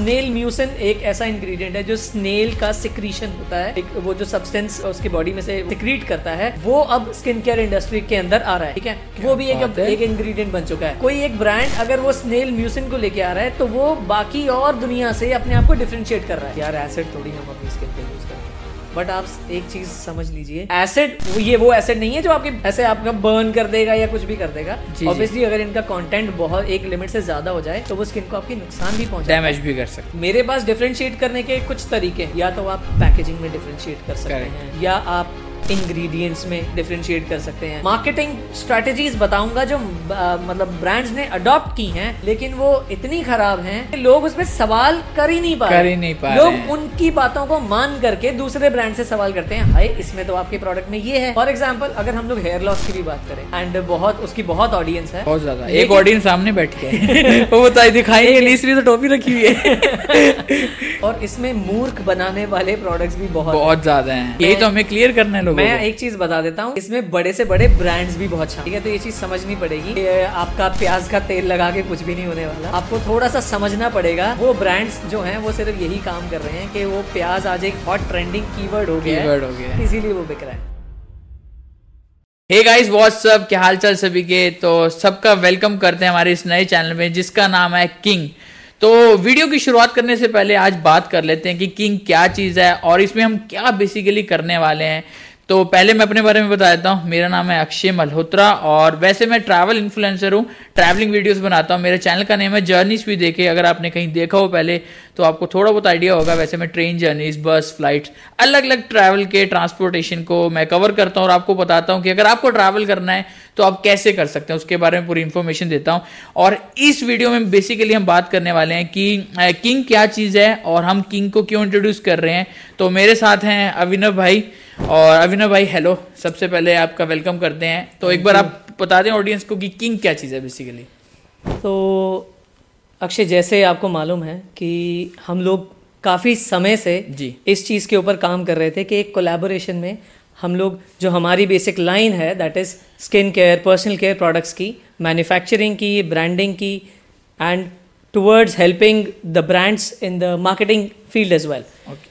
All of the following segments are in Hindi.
स्नेल म्यूसिन एक ऐसा इंग्रेडिएंट है जो स्नेल का सिक्रीशन होता है। एक वो जो सब्सटेंस उसके बॉडी में से सिक्रीट करता है वो अब स्किन केयर इंडस्ट्री के अंदर आ रहा है ठीक है? वो भी एक एक इंग्रेडिएंट बन चुका है। कोई एक ब्रांड अगर वो स्नेल म्यूसिन को लेके आ रहा है तो वो बाकी और दुनिया से अपने आप को डिफ्रेंशिएट कर रहा है। यार एसिड थोड़ी हम अपनी स्किन पे बट आप एक चीज़ समझ लीजिए एसिड ये वो एसिड नहीं है जो आपके ऐसे आपका बर्न कर देगा या कुछ भी कर देगा। ऑब्वियसली अगर इनका कंटेंट बहुत एक लिमिट से ज़्यादा हो जाए तो वो स्किन को आपकी नुकसान भी पहुँचा डैमेज भी कर सकते मेरे पास डिफ्रेंशिएट करने के कुछ तरीके हैं या तो आप पैकेजिंग में डिफ्रेंशिएट कर सकते हैं या आप इंग्रेडिएंट्स में डिफ्रेंशिएट कर सकते हैं। मार्केटिंग स्ट्रेटजीज बताऊँगा जो आ, मतलब ब्रांड्स ने अडॉप्ट की हैं लेकिन वो इतनी खराब हैं कि लोग उसमें सवाल कर ही नहीं पा कर रहे ही। नहीं पा लोग उनकी बातों को मान करके दूसरे ब्रांड से सवाल करते हैं हाय इसमें तो आपके प्रोडक्ट में ये है। फॉर एग्ज़ाम्पल अगर हम लोग हेयर लॉस की भी बात करें एंड बहुत उसकी बहुत ऑडियंस है बहुत ज़्यादा। एक ऑडियंस सामने बैठ के वो बताई दिखाई इसलिए तो टोपी रखी हुई है। और इसमें मूर्ख बनाने वाले प्रोडक्ट्स भी बहुत बहुत ज़्यादा है। यही तो हमें क्लियर करना है लोगों मैं एक चीज़ बता देता हूँ इसमें बड़े से बड़े ब्रांड्स भी बहुत ठीक है तो ये चीज़ समझनी पड़ेगी। आपका प्याज का तेल लगा के कुछ भी नहीं होने वाला। आपको थोड़ा सा समझना पड़ेगा वो ब्रांड्स जो है वो सिर्फ़ यही काम कर रहे हैं कि वो प्याज आज एक हॉट ट्रेंडिंग कीवर्ड हो गया हो। गया इसीलिए वो बिक रहा है। हे गाइस व्हाट्सअप क्या हालचाल सभी के? तो सबका वेलकम करते हैं हमारे इस नए चैनल में जिसका नाम है किंग तो वीडियो की शुरुआत करने से पहले आज बात कर लेते हैं कि किंग क्या चीज़ है और इसमें हम क्या बेसिकली करने वाले हैं। तो पहले मैं अपने बारे में बता देता हूँ। मेरा नाम है अक्षय मल्होत्रा और वैसे मैं ट्रैवल इन्फ्लुएंसर हूँ ट्रैवलिंग वीडियोस बनाता हूँ। मेरे चैनल का नेम है जर्नीस भी देखे अगर आपने कहीं देखा हो पहले तो आपको थोड़ा बहुत आइडिया होगा। वैसे मैं ट्रेन जर्नीस बस फ़्लाइट अलग अलग ट्रैवल के ट्रांसपोर्टेशन को मैं कवर करता हूँ और आपको बताता हूँ कि अगर आपको ट्रैवल करना है तो आप कैसे कर सकते हैं? उसके बारे में पूरी इन्फॉर्मेशन देता हूँ। और इस वीडियो में बेसिकली हम बात करने वाले हैं कि किंग क्या चीज़ है और हम किंग को क्यों इंट्रोड्यूस कर रहे हैं। तो मेरे साथ हैं अभिनव भाई और अभिनव भाई हेलो सबसे पहले आपका वेलकम करते हैं। तो एक बार आप बता दें ऑडियंस को कि किंग क्या चीज़ है बेसिकली तो अक्षय जैसे आपको मालूम है कि हम लोग काफ़ी समय से जी। इस चीज़ के ऊपर काम कर रहे थे कि एक कोलैबोरेशन में हम लोग जो हमारी बेसिक लाइन है that is skin care personal care products की मैन्युफैक्चरिंग की ब्रांडिंग की and towards helping the brands in the marketing field as well okay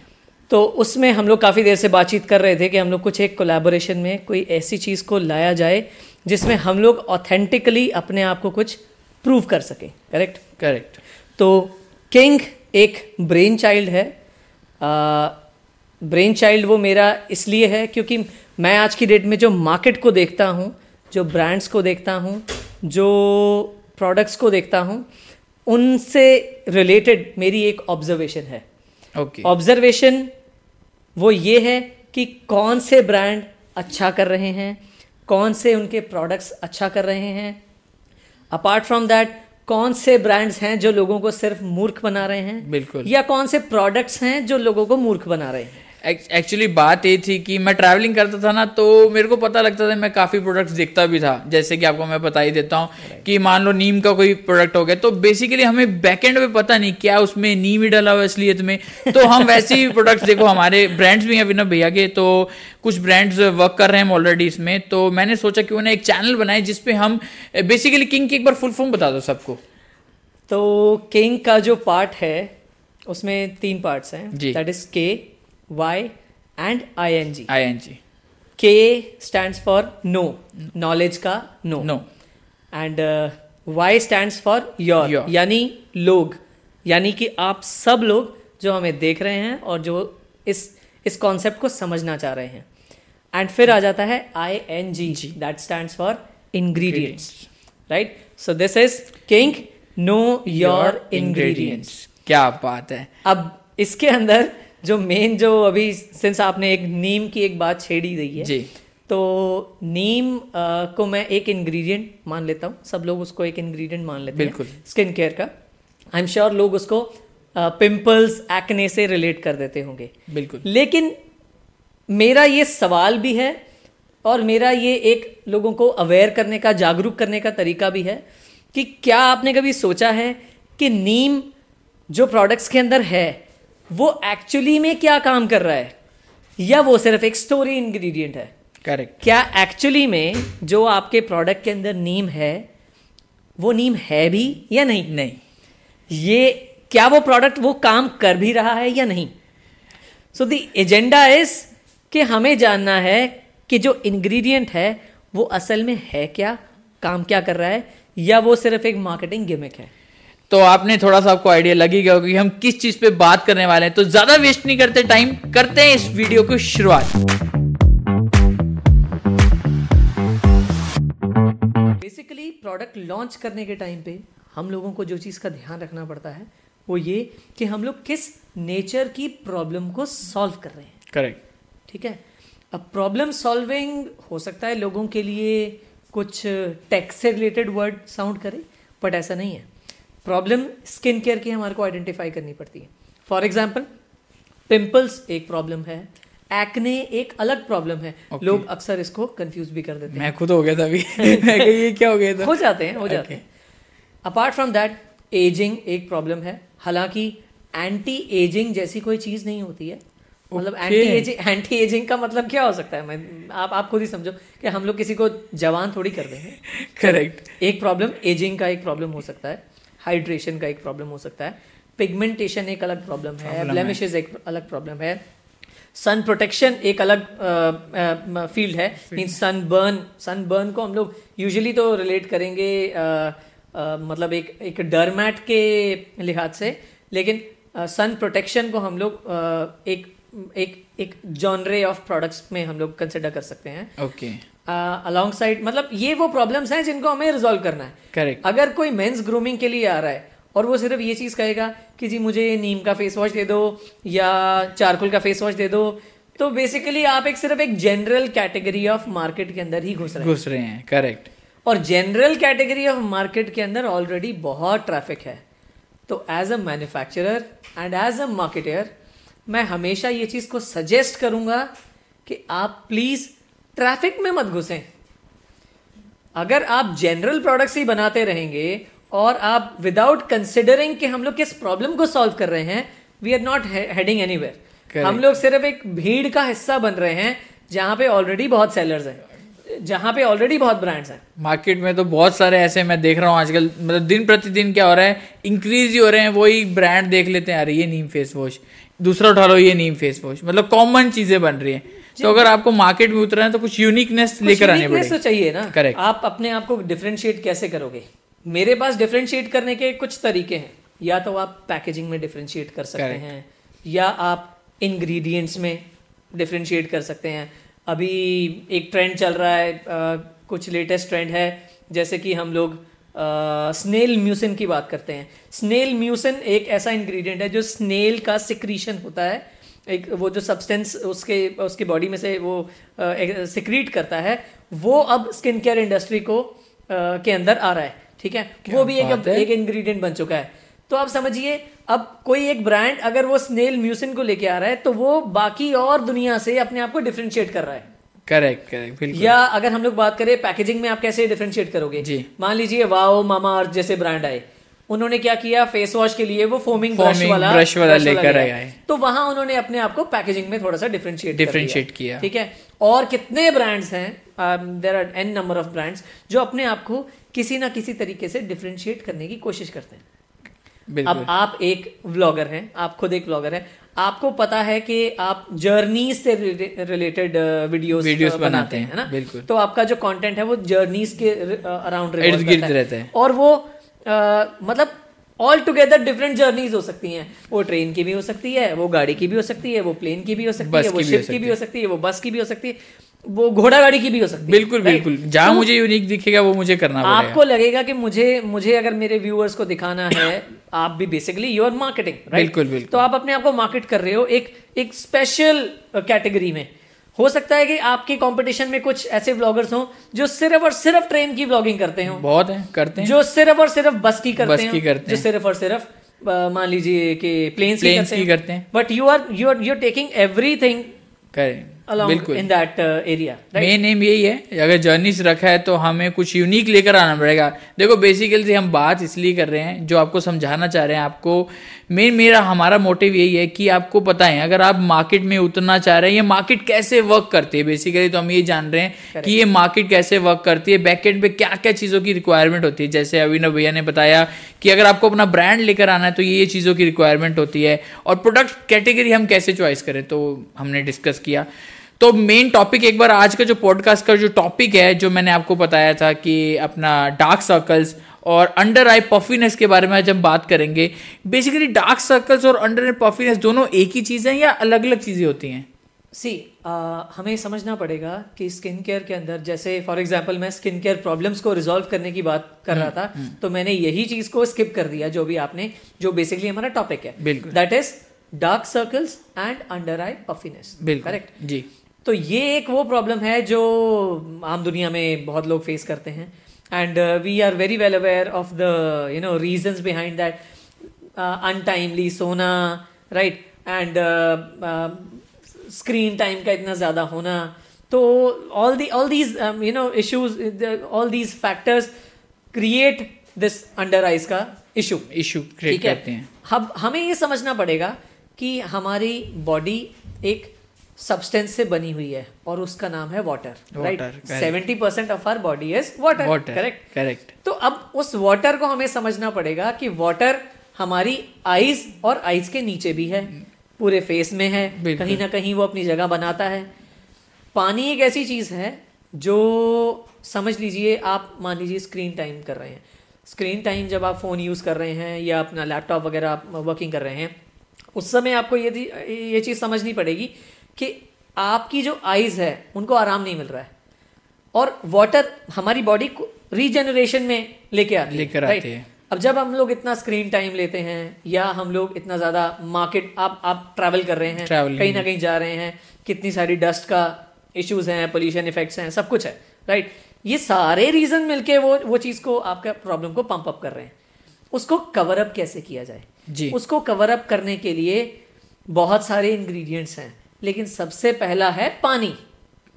तो उसमें हम लोग काफ़ी देर से बातचीत कर रहे थे कि हम लोग कुछ एक कोलैबोरेशन में कोई ऐसी चीज़ को लाया जाए जिसमें हम लोग ऑथेंटिकली अपने आप को कुछ प्रूव कर सकें। करेक्ट करेक्ट तो किंग एक ब्रेन चाइल्ड है। ब्रेन चाइल्ड वो मेरा इसलिए है क्योंकि मैं आज की डेट में जो मार्केट को देखता हूँ जो ब्रांड्स को देखता हूँ जो प्रोडक्ट्स को देखता हूँ उनसे रिलेटेड मेरी एक ऑब्जर्वेशन है। ओके ऑब्जर्वेशन वो ये है कि कौन से ब्रांड अच्छा कर रहे हैं कौन से उनके प्रोडक्ट्स अच्छा कर रहे हैं। अपार्ट फ्रॉम दैट कौन से ब्रांड्स हैं जो लोगों को सिर्फ़ मूर्ख बना रहे हैं? बिल्कुल। या कौन से प्रोडक्ट्स हैं जो लोगों को मूर्ख बना रहे हैं? एक्चुअली बात ये थी कि मैं ट्रैवलिंग करता था ना तो मेरे को पता लगता था मैं काफ़ी प्रोडक्ट्स देखता भी था। जैसे कि आपको मैं बता ही देता हूँ कि मान लो नीम का कोई प्रोडक्ट हो गया तो बेसिकली हमें बैकएंड में पता नहीं क्या उसमें नीम ही डला हुआ है असलियत में तो हम वैसे ही प्रोडक्ट्स देखो हमारे ब्रांड्स भी हैं विनय भैया के तो कुछ ब्रांड्स वर्क कर रहे हैं ऑलरेडी इसमें। तो मैंने सोचा कि उन्हें एक चैनल बनाए जिसपे हम बेसिकली किंग की एक बार फुल फॉर्म बता दो सबको। तो किंग का जो पार्ट है उसमें तीन पार्ट्स हैं। That is K N G I N G K stand for know knowledge का know know and Y stand for your Your. यानी लोग. यानी कि आप सब लोग जो हमें देख रहे हैं और जो इस इस कॉन्सेप्ट को समझना चाह रहे हैं. एंड फिर आ जाता है I N G that stand for ingredients right so this is King know your ingredients क्या बात है. अब इसके अंदर जो मेन जो अभी सिंस आपने एक नीम की एक बात छेड़ी दी है जी। तो नीम अ, को मैं एक इंग्रेडिएंट मान लेता हूँ। सब लोग उसको एक इंग्रेडिएंट मान लेते बिल्कुल। हैं स्किन केयर का। आई एम श्योर लोग उसको पिंपल्स एक्ने से रिलेट कर देते होंगे। बिल्कुल। लेकिन मेरा ये सवाल भी है और मेरा ये एक लोगों को अवेयर करने का जागरूक करने का तरीका भी है कि क्या आपने कभी सोचा है कि नीम जो प्रोडक्ट्स के अंदर है वो एक्चुअली में क्या काम कर रहा है? या वो सिर्फ़ एक स्टोरी इंग्रेडिएंट है? करेक्ट क्या एक्चुअली में जो आपके प्रोडक्ट के अंदर नीम है वो नीम है भी या नहीं? नहीं. ये क्या वो प्रोडक्ट वो काम कर भी रहा है या नहीं? सो द एजेंडा इज़ कि हमें जानना है कि जो इंग्रेडिएंट है वो असल में है क्या काम क्या कर रहा है या वो सिर्फ़ एक मार्केटिंग गिमिक है? तो आपने थोड़ा सा आपको आइडिया लगी गया कि हम किस चीज़ पे बात करने वाले हैं। तो ज़्यादा वेस्ट नहीं करते टाइम करते हैं इस वीडियो की शुरुआत। बेसिकली प्रोडक्ट लॉन्च करने के टाइम पे हम लोगों को जो चीज़ का ध्यान रखना पड़ता है वो ये कि हम लोग किस नेचर की प्रॉब्लम को सॉल्व कर रहे हैं। करेक्ट ठीक है? अब प्रॉब्लम सॉल्विंग हो सकता है लोगों के लिए कुछ टेक्स से रिलेटेड वर्ड साउंड करे बट ऐसा नहीं है। प्रॉब्लम स्किन केयर की हमारे को आइडेंटिफाई करनी पड़ती है। फॉर एग्ज़ाम्पल पिम्पल्स एक प्रॉब्लम है एक्ने एक अलग प्रॉब्लम है। Okay. लोग अक्सर इसको कंफ्यूज भी कर देते हैं। मैं खुद हो गया था अभी। मैं ये क्या हो गया था? हो जाते हैं हो जाते हैं। अपार्ट फ्रॉम दैट एजिंग एक प्रॉब्लम है। हालाँकि एंटी एजिंग जैसी कोई चीज़ नहीं होती है। मतलब एंटी एजिंग एंटी एजिंग का मतलब क्या हो सकता है? मैं आप आप खुद ही समझो कि हम लोग किसी को जवान थोड़ी कर देंगे। करेक्ट एक प्रॉब्लम एजिंग का एक प्रॉब्लम हो सकता है। हाइड्रेशन का एक प्रॉब्लम हो सकता है। पिगमेंटेशन एक अलग प्रॉब्लम है। ब्लेमिशेस एक अलग प्रॉब्लम है। सन प्रोटेक्शन एक अलग फ़ील्ड है। Mean sunburn sunburn को हम लोग यूजुअली तो रिलेट करेंगे मतलब एक एक डरमैट के लिहाज से। लेकिन सन प्रोटेक्शन को हम लोग अ, एक एक एक जॉनरे ऑफ़ प्रोडक्ट्स में हम लोग कंसिडर कर सकते हैं। ओके अलॉन्ग साइड मतलब ये वो प्रॉब्लम्स हैं जिनको हमें रिजॉल्व करना है। करेक्ट अगर कोई मेंस ग्रूमिंग के लिए आ रहा है और वो सिर्फ़ ये चीज़ कहेगा कि जी मुझे नीम का फेस वॉश दे दो या चारकोल का फेस वॉश दे दो तो बेसिकली आप एक सिर्फ़ एक जनरल कैटेगरी ऑफ़ मार्केट के अंदर ही घुस रहे हैं। घुस रहे हैं करेक्ट और जनरल कैटेगरी ऑफ़ मार्केट के अंदर ऑलरेडी बहुत ट्रैफ़िक है। तो as a manufacturer and as a marketer मैं हमेशा ये चीज़ को सजेस्ट करूँगा कि आप प्लीज़ ट्रैफ़िक में मत घुसें। अगर आप जनरल प्रोडक्ट्स ही बनाते रहेंगे और आप विदाउट कंसिडरिंग कि हम लोग किस प्रॉब्लम को सॉल्व कर रहे हैं we are not heading anywhere हम लोग सिर्फ़ एक भीड़ का हिस्सा बन रहे हैं जहाँ पे ऑलरेडी बहुत सेलर्स हैं जहाँ पे ऑलरेडी बहुत ब्रांड्स हैं। मार्केट में तो बहुत सारे ऐसे मैं देख रहा हूँ आजकल मतलब दिन प्रतिदिन क्या हो रहा है इंक्रीज ही हो रहे हैं वही ब्रांड देख लेते हैं अरे ये नीम फेस वॉश दूसरा उठा लो ये नीम फेस वॉश मतलब कॉमन चीज़ें बन रही हैं। तो अगर आपको मार्केट में उतरना है तो कुछ यूनिकनेस लेकर आने तो चाहिए ना। Correct. आप अपने आप को डिफरेंशिएट कैसे करोगे? मेरे पास डिफ्रेंशिएट करने के कुछ तरीके हैं। या तो आप पैकेजिंग में डिफरेंशिएट कर सकते Correct. हैं या आप इंग्रेडिएंट्स में डिफ्रेंशिएट कर सकते हैं। अभी एक ट्रेंड चल रहा है अ, कुछ लेटेस्ट ट्रेंड है। जैसे कि हम लोग स्नेल म्यूसिन की बात करते हैं। स्नेल म्यूसिन एक ऐसा इंग्रेडिएंट है जो स्नेल का सिक्रीशन होता है। एक वो जो सब्सटेंस उसके उसकी बॉडी में से वो सिक्रीट करता है वो अब स्किन केयर इंडस्ट्री को के अंदर आ रहा है ठीक है? वो भी एक है। एक इंग्रेडिएंट बन चुका है। तो आप समझिए अब कोई एक ब्रांड अगर वो स्नेल म्यूसिन को लेके आ रहा है तो वो बाकी और दुनिया से अपने आप को डिफ्रेंशिएट कर रहा है। करेक्ट करेक्ट बिल्कुल। या अगर हम लोग बात करें पैकेजिंग में आप कैसे डिफ्रेंशिएट करोगे? जी। मान लीजिए वाओ मामा अर्थ जैसे ब्रांड आए। उन्होंने क्या किया? फेस वॉश के लिए वो फोमिंग ब्रश वाला brush वाला लेकर आए। तो वहाँ उन्होंने अपने आप को पैकेजिंग में थोड़ा सा डिफरेंशिएट Differentiate किया। ठीक है? और कितने ब्रांड्स हैं? There are an number of brands जो अपने आप को किसी ना किसी तरीके से डिफरेंशिएट करने की कोशिश करते हैं। अब आप एक व्लॉगर हैं आप खुद एक व्लॉगर हैं। आपको पता है कि आप जर्नीज से रिलेटेड वीडियोस Videos बनाते बनाते हैं। हैं, ना? बिल्कुल। तो आपका जो कंटेंट है वो जर्नीज के अराउंड गिर्द रहता है। और वो मतलब ऑल टुगेदर डिफरेंट जर्नीज हो सकती हैं। वो ट्रेन की भी हो सकती है वो गाड़ी की भी हो सकती है वो प्लेन की भी हो सकती है वो शिप की भी हो। सकती है वो बस की भी हो सकती है वो घोड़ा गाड़ी की भी हो सकती है बिल्कुल बिल्कुल। जहाँ तो मुझे यूनिक दिखेगा वो मुझे करना पड़ेगा। आपको लगेगा कि मुझे मुझे अगर मेरे व्यूअर्स को दिखाना है आप भी बेसिकली यू आर मार्केटिंग बिल्कुल, बिल्कुल। तो आप अपने आप को मार्केट कर रहे हो एक एक स्पेशल कैटेगरी में। हो सकता है कि आपके कंपटीशन में कुछ ऐसे ब्लॉगर्स हों जो सिर्फ़ और सिर्फ़ ट्रेन की ब्लॉगिंग करते हो। बहुत है करते हैं। जो सिर्फ़ और सिर्फ़ बस की करते बस हैं की करते जो सिर्फ़ और सिर्फ़ मान लीजिए कि प्लेन्स की करते की हैं। करते हैं। But you are you are you are taking everything बिल्कुल। uh, area right? Main aim यही है अगर जर्नीस रखा है तो हमें कुछ यूनिक लेकर आना पड़ेगा। देखो बेसिकली हम बात इसलिए कर रहे हैं जो आपको समझाना चाह रहे हैं आपको मेन मेरा हमारा मोटिव यही है कि आपको पता है अगर आप मार्केट में उतरना चाह रहे हैं ये मार्केट कैसे वर्क करती है? बेसिकली तो हम ये जान रहे हैं कि ये मार्केट कैसे वर्क करती है बैकेंड पे क्या क्या चीज़ों की रिक्वायरमेंट होती है? जैसे अभिनव भैया ने बताया कि अगर आपको अपना ब्रांड लेकर आना है तो ये ये चीज़ों की रिक्वायरमेंट होती है। और प्रोडक्ट कैटेगरी हम कैसे चॉइस करें? तो हमने डिस्कस किया। तो मेन टॉपिक एक बार आज का जो पॉडकास्ट का जो टॉपिक है जो मैंने आपको बताया था कि अपना डार्क सर्कल्स और अंडर आई पफिनेस के बारे में आज हम बात करेंगे। बेसिकली डार्क सर्कल्स और अंडर आई पफिनेस दोनों एक ही चीज़ हैं या अलग अलग चीज़ें होती हैं? सी हमें समझना पड़ेगा कि स्किन केयर के अंदर जैसे फॉर एग्जांपल मैं स्किन केयर प्रॉब्लम्स को रिजॉल्व करने की बात कर रहा था तो मैंने यही चीज़ को स्किप कर दिया जो भी आपने जो बेसिकली हमारा टॉपिक है। बिल्कुल। That is dark circles and under eye puffiness correct जी। तो ये एक वो प्रॉब्लम है जो आम दुनिया में बहुत लोग फेस करते हैं। And we are very well aware of the you know reasons behind that untimely सोना राइट एंड स्क्रीन टाइम का इतना ज़्यादा होना तो all the all these you know issues all these factors create this under eyes का इशू इशू क्रिएट ठीक है? करते हैं। अब हमें ये समझना पड़ेगा कि हमारी बॉडी एक सब्सटेंस से बनी हुई है और उसका नाम है water right seventy percent of our body is water correct correct तो अब उस वाटर को हमें समझना पड़ेगा कि वाटर हमारी आईज और आईज के नीचे भी है पूरे फेस में है कहीं ना कहीं वो अपनी जगह बनाता है। पानी एक ऐसी चीज़ है जो समझ लीजिए आप मान लीजिए स्क्रीन टाइम कर रहे हैं। स्क्रीन टाइम जब आप फ़ोन यूज़ कर रहे हैं या अपना लैपटॉप वगैरह आप वर्किंग कर रहे हैं उस समय आपको ये ये चीज़ समझनी पड़ेगी कि आपकी जो आइज़ है उनको आराम नहीं मिल रहा है। और वाटर हमारी बॉडी को रीजनरेशन में लेके आती है लेकर? आती है। अब जब हम लोग इतना स्क्रीन टाइम लेते हैं या हम लोग इतना ज़्यादा मार्केट आप आप ट्रैवल कर रहे हैं कहीं ना कहीं जा रहे हैं कितनी सारी डस्ट का इश्यूज़ हैं पोल्यूशन इफेक्ट्स हैं सब कुछ है राइट ये सारे रीजन मिलके वो वो चीज़ को आपका प्रॉब्लम को पंप अप कर रहे हैं। उसको कवर अप कैसे किया जाए? जी। उसको कवर अप करने के लिए बहुत सारे इंग्रेडिएंट्स हैं। लेकिन सबसे पहला है पानी।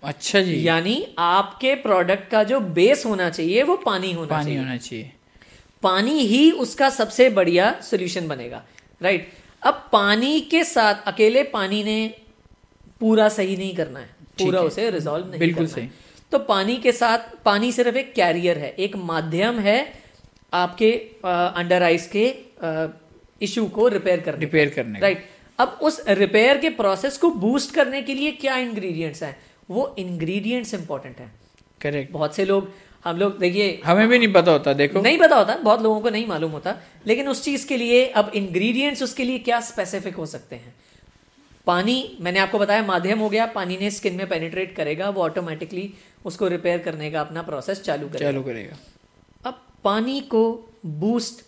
अच्छा जी। यानी आपके प्रोडक्ट का जो बेस होना चाहिए वो पानी होना पानी चाहिए। होना चाहिए। पानी ही उसका सबसे बढ़िया सोल्यूशन बनेगा राइट अब पानी के साथ अकेले पानी ने पूरा सही नहीं करना है। पूरा उसे रिजॉल्व नहीं बिल्कुल करना सही। है तो पानी के साथ पानी सिर्फ़ एक कैरियर है एक माध्यम है आपके अंडर आइज़ के इशू को रिपेयर करने रिपेयर करने राइट अब उस रिपेयर के प्रोसेस को बूस्ट करने के लिए क्या इंग्रेडिएंट्स हैं? वो इंग्रेडिएंट्स इंपॉर्टेंट हैं। करेक्ट बहुत से लोग हम लोग देखिए हमें भी नहीं पता होता देखो। नहीं पता होता बहुत लोगों को नहीं मालूम होता लेकिन उस चीज़ के लिए अब इंग्रेडिएंट्स उसके लिए क्या स्पेसिफिक हो सकते हैं? पानी मैंने आपको बताया माध्यम हो गया पानी ने स्किन में पेनिट्रेट करेगा वो ऑटोमेटिकली उसको रिपेयर करने का अपना प्रोसेस चालू करेगा। चालू करेगा। अब पानी को बूस्ट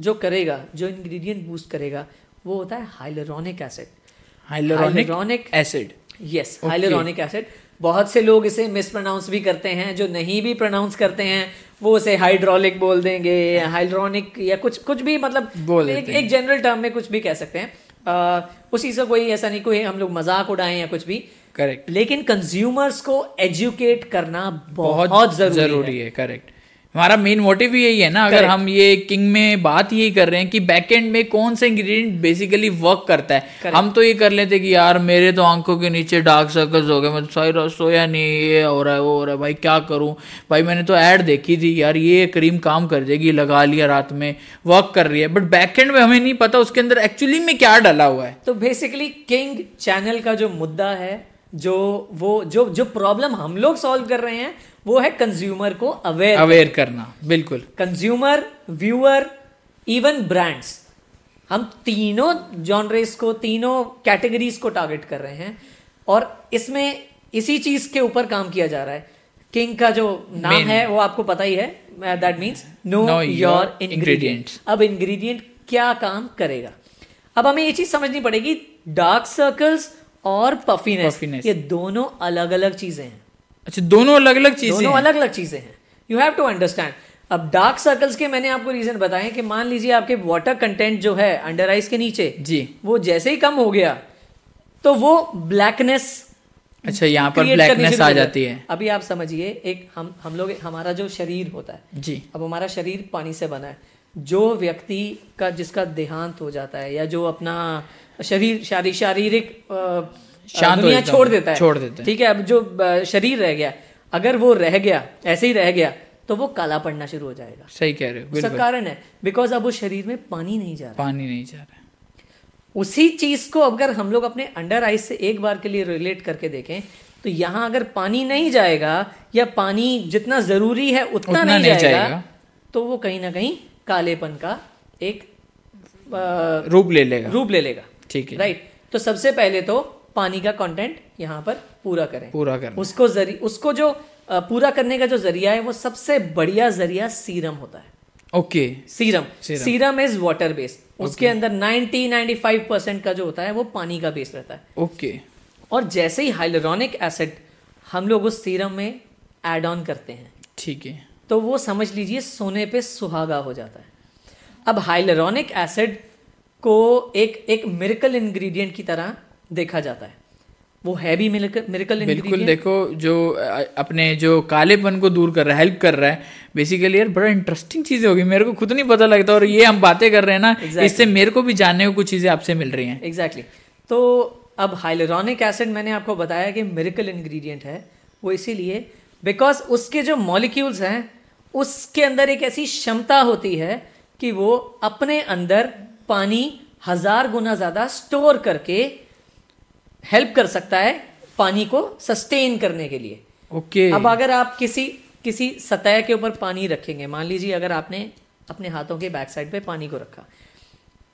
जो करेगा जो इंग्रेडिएंट बूस्ट करेगा वो होता है hyaluronic acid hyaluronic acid yes. Hyaluronic acid बहुत से लोग इसे मिस प्रोनाउंस भी करते हैं जो नहीं भी प्रोनाउंस करते हैं वो उसे हाइड्रोलिक बोल देंगे हाइड्रोनिक या कुछ कुछ भी मतलब बोल एक, एक जनरल टर्म में कुछ भी कह सकते हैं। आ, उसी से कोई ऐसा नहीं कोई हम लोग मज़ाक उड़ाएँ या कुछ भी। करेक्ट लेकिन कंज्यूमर्स को एजुकेट करना बहुत बहुत ज़रूरी, ज़रूरी है। करेक्ट हमारा मेन मोटिव यही है ना अगर हम ये किंग में बात यही कर रहे हैं कि बैकएंड में कौन सा इंग्रेडिएंट बेसिकली वर्क करता है। Correct. हम तो ये कर लेते कि यार मेरे तो आँखों के नीचे डार्क सर्कल्स हो गए मैं तो सारी सोया नहीं ये हो रहा है वो हो रहा है भाई क्या करूँ? भाई मैंने तो ऐड देखी थी यार ये क्रीम काम कर देगी लगा लिया रात में वर्क कर रही है। बट बैकएंड में हमें नहीं पता उसके अंदर एक्चुअली में क्या डाला हुआ है। तो बेसिकली किंग चैनल का जो मुद्दा है जो वो जो जो प्रॉब्लम हम लोग सॉल्व कर रहे हैं वो है कंज्यूमर को अवेयर अवेयर करना बिल्कुल। कंज्यूमर व्यूअर इवन ब्रांड्स हम तीनों जॉनरेस को तीनों कैटेगरीज को टारगेट कर रहे हैं और इसमें इसी चीज़ के ऊपर काम किया जा रहा है। किंग का जो नाम Main. है वो आपको पता ही है that means know your. Ingredients अब इंग्रेडिएंट क्या काम करेगा? अब हमें ये चीज़ समझनी पड़ेगी डार्क सर्कल्स और पफीनेस. ये दोनों अलग अलग चीज़ें हैं। अच्छा दोनों अलग अलग चीज़ें दोनों अलग अलग चीज़ें हैं। यू हैव टू अंडरस्टैंड अब डार्क सर्कल्स के मैंने आपको रीजन बताए कि मान लीजिए आपके वाटर कंटेंट जो है अंडर आइज़ के नीचे जी। वो जैसे ही कम हो गया तो वो ब्लैकनेस अच्छा यहाँ पर ब्लैकनेस आ जाती है। अभी आप समझिए एक हम हम लोग हमारा जो शरीर होता है जी। अब हमारा शरीर पानी से बना है। जो व्यक्ति का जिसका देहांत हो जाता है या जो अपना शरीर शारी शारीरिक दुनिया छोड़ देता है। छोड़ देता है। ठीक है अब जो शरीर रह गया अगर वो रह गया ऐसे ही रह गया तो वो काला पड़ना शुरू हो जाएगा। सही कह रहे हो उसका कारण है बिकॉज़ अब उस शरीर में पानी नहीं जा रहा। पानी नहीं जा रहा। उसी चीज़ को अगर हम लोग अपने अंडर आइज़ से एक बार के लिए रिलेट करके देखें तो यहाँ अगर पानी नहीं जाएगा या पानी जितना ज़रूरी है उतना, उतना नहीं, नहीं जाएगा, जाएगा। तो वो कहीं ना कहीं कालेपन का एक अ, रूप ले लेगा। रूप ले लेगा। ठीक है। राइट तो सबसे पहले तो पानी का कंटेंट यहाँ पर पूरा करें। पूरा करना। उसको जरी उसको जो पूरा करने का जो ज़रिया है वो सबसे बढ़िया ज़रिया सीरम होता है। Okay. Serum. Serum. Serum is water based उसके अंदर 90 95 परसेंट का जो होता है वो पानी का बेस रहता है। ओके। और जैसे ही हाइलोरॉनिक एसिड हम लोग उस सीरम में एड ऑन करते हैं ठीक है। तो वो समझ लीजिए सोने पे सुहागा हो जाता है। अब हाइलोरॉनिक एसिड को एक एक मिरेकल इंग्रेडिएंट की तरह देखा जाता है वो है भी मिरेकल बिल्कुल देखो जो अपने जो कालेपन को दूर कर रहा है हेल्प कर रहा है बेसिकली यार बड़ा इंटरेस्टिंग चीज़ें होगी मेरे को खुद नहीं पता लगता और ये हम बातें कर रहे हैं ना Exactly. इससे मेरे को भी जानने को कुछ चीज़ें आपसे मिल रही हैं एग्जैक्टली exactly. तो अब हाइलोरॉनिक एसिड मैंने आपको बताया कि मेरिकल इंग्रेडिएंट है वो इसीलिए बिकॉज़ उसके जो मॉलिक्यूल्स हैं उसके अंदर एक ऐसी क्षमता होती है कि वो अपने अंदर पानी हज़ार गुना ज़्यादा स्टोर करके हेल्प कर सकता है पानी को सस्टेन करने के लिए ओके okay. अब अगर आप किसी किसी सतह के ऊपर पानी रखेंगे मान लीजिए अगर आपने अपने हाथों के बैक साइड पे पानी को रखा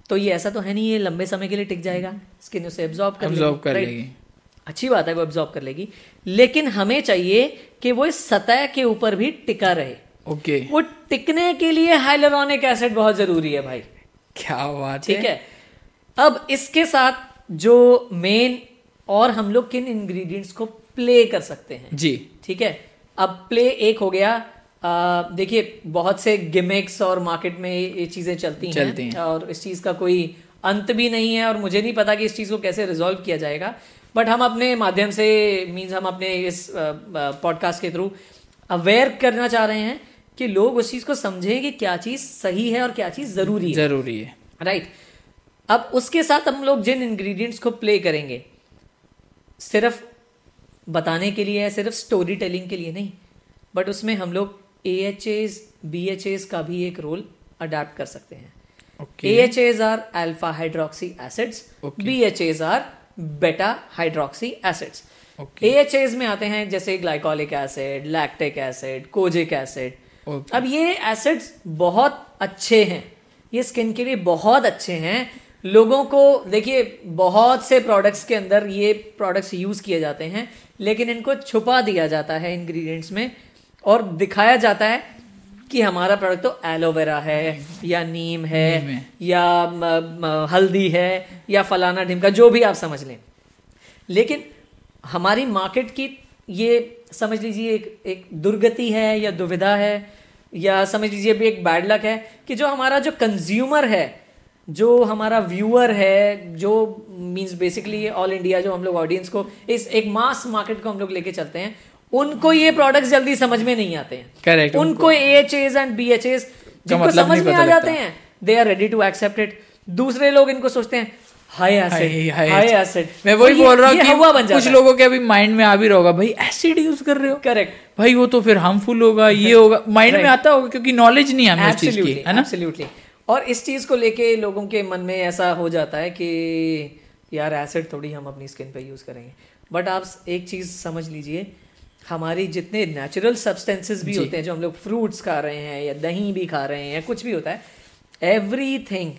तो ये ऐसा तो है नहीं ये लंबे समय के लिए टिक जाएगा स्किन उसे एब्जॉर्ब कर लेगी, कर? लेगी। अच्छी बात है वो एब्जॉर्ब कर लेगी लेकिन हमें चाहिए कि वो इस सतह के ऊपर भी टिका रहे ओके okay. वो टिकने के लिए हाइलोरॉनिक एसिड बहुत ज़रूरी है भाई क्या बात ठीक है? अब इसके साथ जो मेन और हम लोग किन इंग्रेडिएंट्स को प्ले कर सकते हैं? जी। ठीक है। अब प्ले एक हो गया। देखिए बहुत से गिमिक्स और मार्केट में ये चीज़ें चलती, चलती हैं। हैं। और इस चीज़ का कोई अंत भी नहीं है और मुझे नहीं पता कि इस चीज़ को कैसे रिजॉल्व किया जाएगा। बट हम अपने माध्यम से मीन्स हम अपने इस पॉडकास्ट के थ्रू अवेयर करना चाह रहे हैं। कि लोग उस चीज़ को समझें कि क्या चीज़ सही है और क्या चीज़ ज़रूरी है। ज़रूरी है। राइट अब उसके साथ हम लोग जिन इंग्रेडिएंट्स को प्ले करेंगे सिर्फ़ बताने के लिए है सिर्फ़ स्टोरी टेलिंग के लिए नहीं बट उसमें हम लोग A H A B H A का भी एक रोल अडेप्ट कर सकते हैं। A H A are alpha hydroxy acids B H A are beta hydroxy acids A H A में आते हैं जैसे glycolic acid lactic acid kojic acid okay अब ये एसिड्स बहुत अच्छे हैं। ये स्किन के लिए बहुत अच्छे हैं। लोगों को देखिए बहुत से प्रोडक्ट्स के अंदर ये प्रोडक्ट्स यूज़ किए जाते हैं लेकिन इनको छुपा दिया जाता है इंग्रेडिएंट्स में और दिखाया जाता है कि हमारा प्रोडक्ट तो एलोवेरा है या नीम है नीम। या म, म, हल्दी है या फलाना ढिमका जो भी आप समझ लें। लेकिन हमारी मार्केट की ये समझ लीजिए एक एक दुर्गति है या दुविधा है या समझ लीजिए भी एक बैड लक है कि जो हमारा जो कंज्यूमर है जो हमारा व्यूअर है जो मींस बेसिकली ऑल इंडिया जो हम लोग ऑडियंस को इस एक मास मार्केट को हम लोग लेके चलते हैं उनको ये प्रोडक्ट्स जल्दी समझ में नहीं आते हैं। Correct, उनको A H A and B H A जिनको मतलब समझ में आ जाते हैं they are ready to accept it दूसरे लोग इनको सोचते हैं high acid high high acid मैं वही बोल रहा हूँ कुछ लोगों के अभी माइंड में आ भी रहा होगा भाई एसिड यूज़ कर रहे हो? करेक्ट भाई वो तो फिर हार्मफुल होगा ये होगा। माइंड में आता होगा क्योंकि नॉलेज नहीं हमें उस चीज़ की है ना? एब्सोल्युटली और इस चीज़ को लेके लोगों के मन में ऐसा हो जाता है कि यार एसिड थोड़ी हम अपनी स्किन पे यूज़ करेंगे. बट आप एक चीज़ समझ लीजिए हमारी जितने नेचुरल सब्सटेंसेस भी होते हैं जो हम लोग फ्रूट्स खा रहे हैं या दही भी खा रहे हैं या कुछ भी होता है everything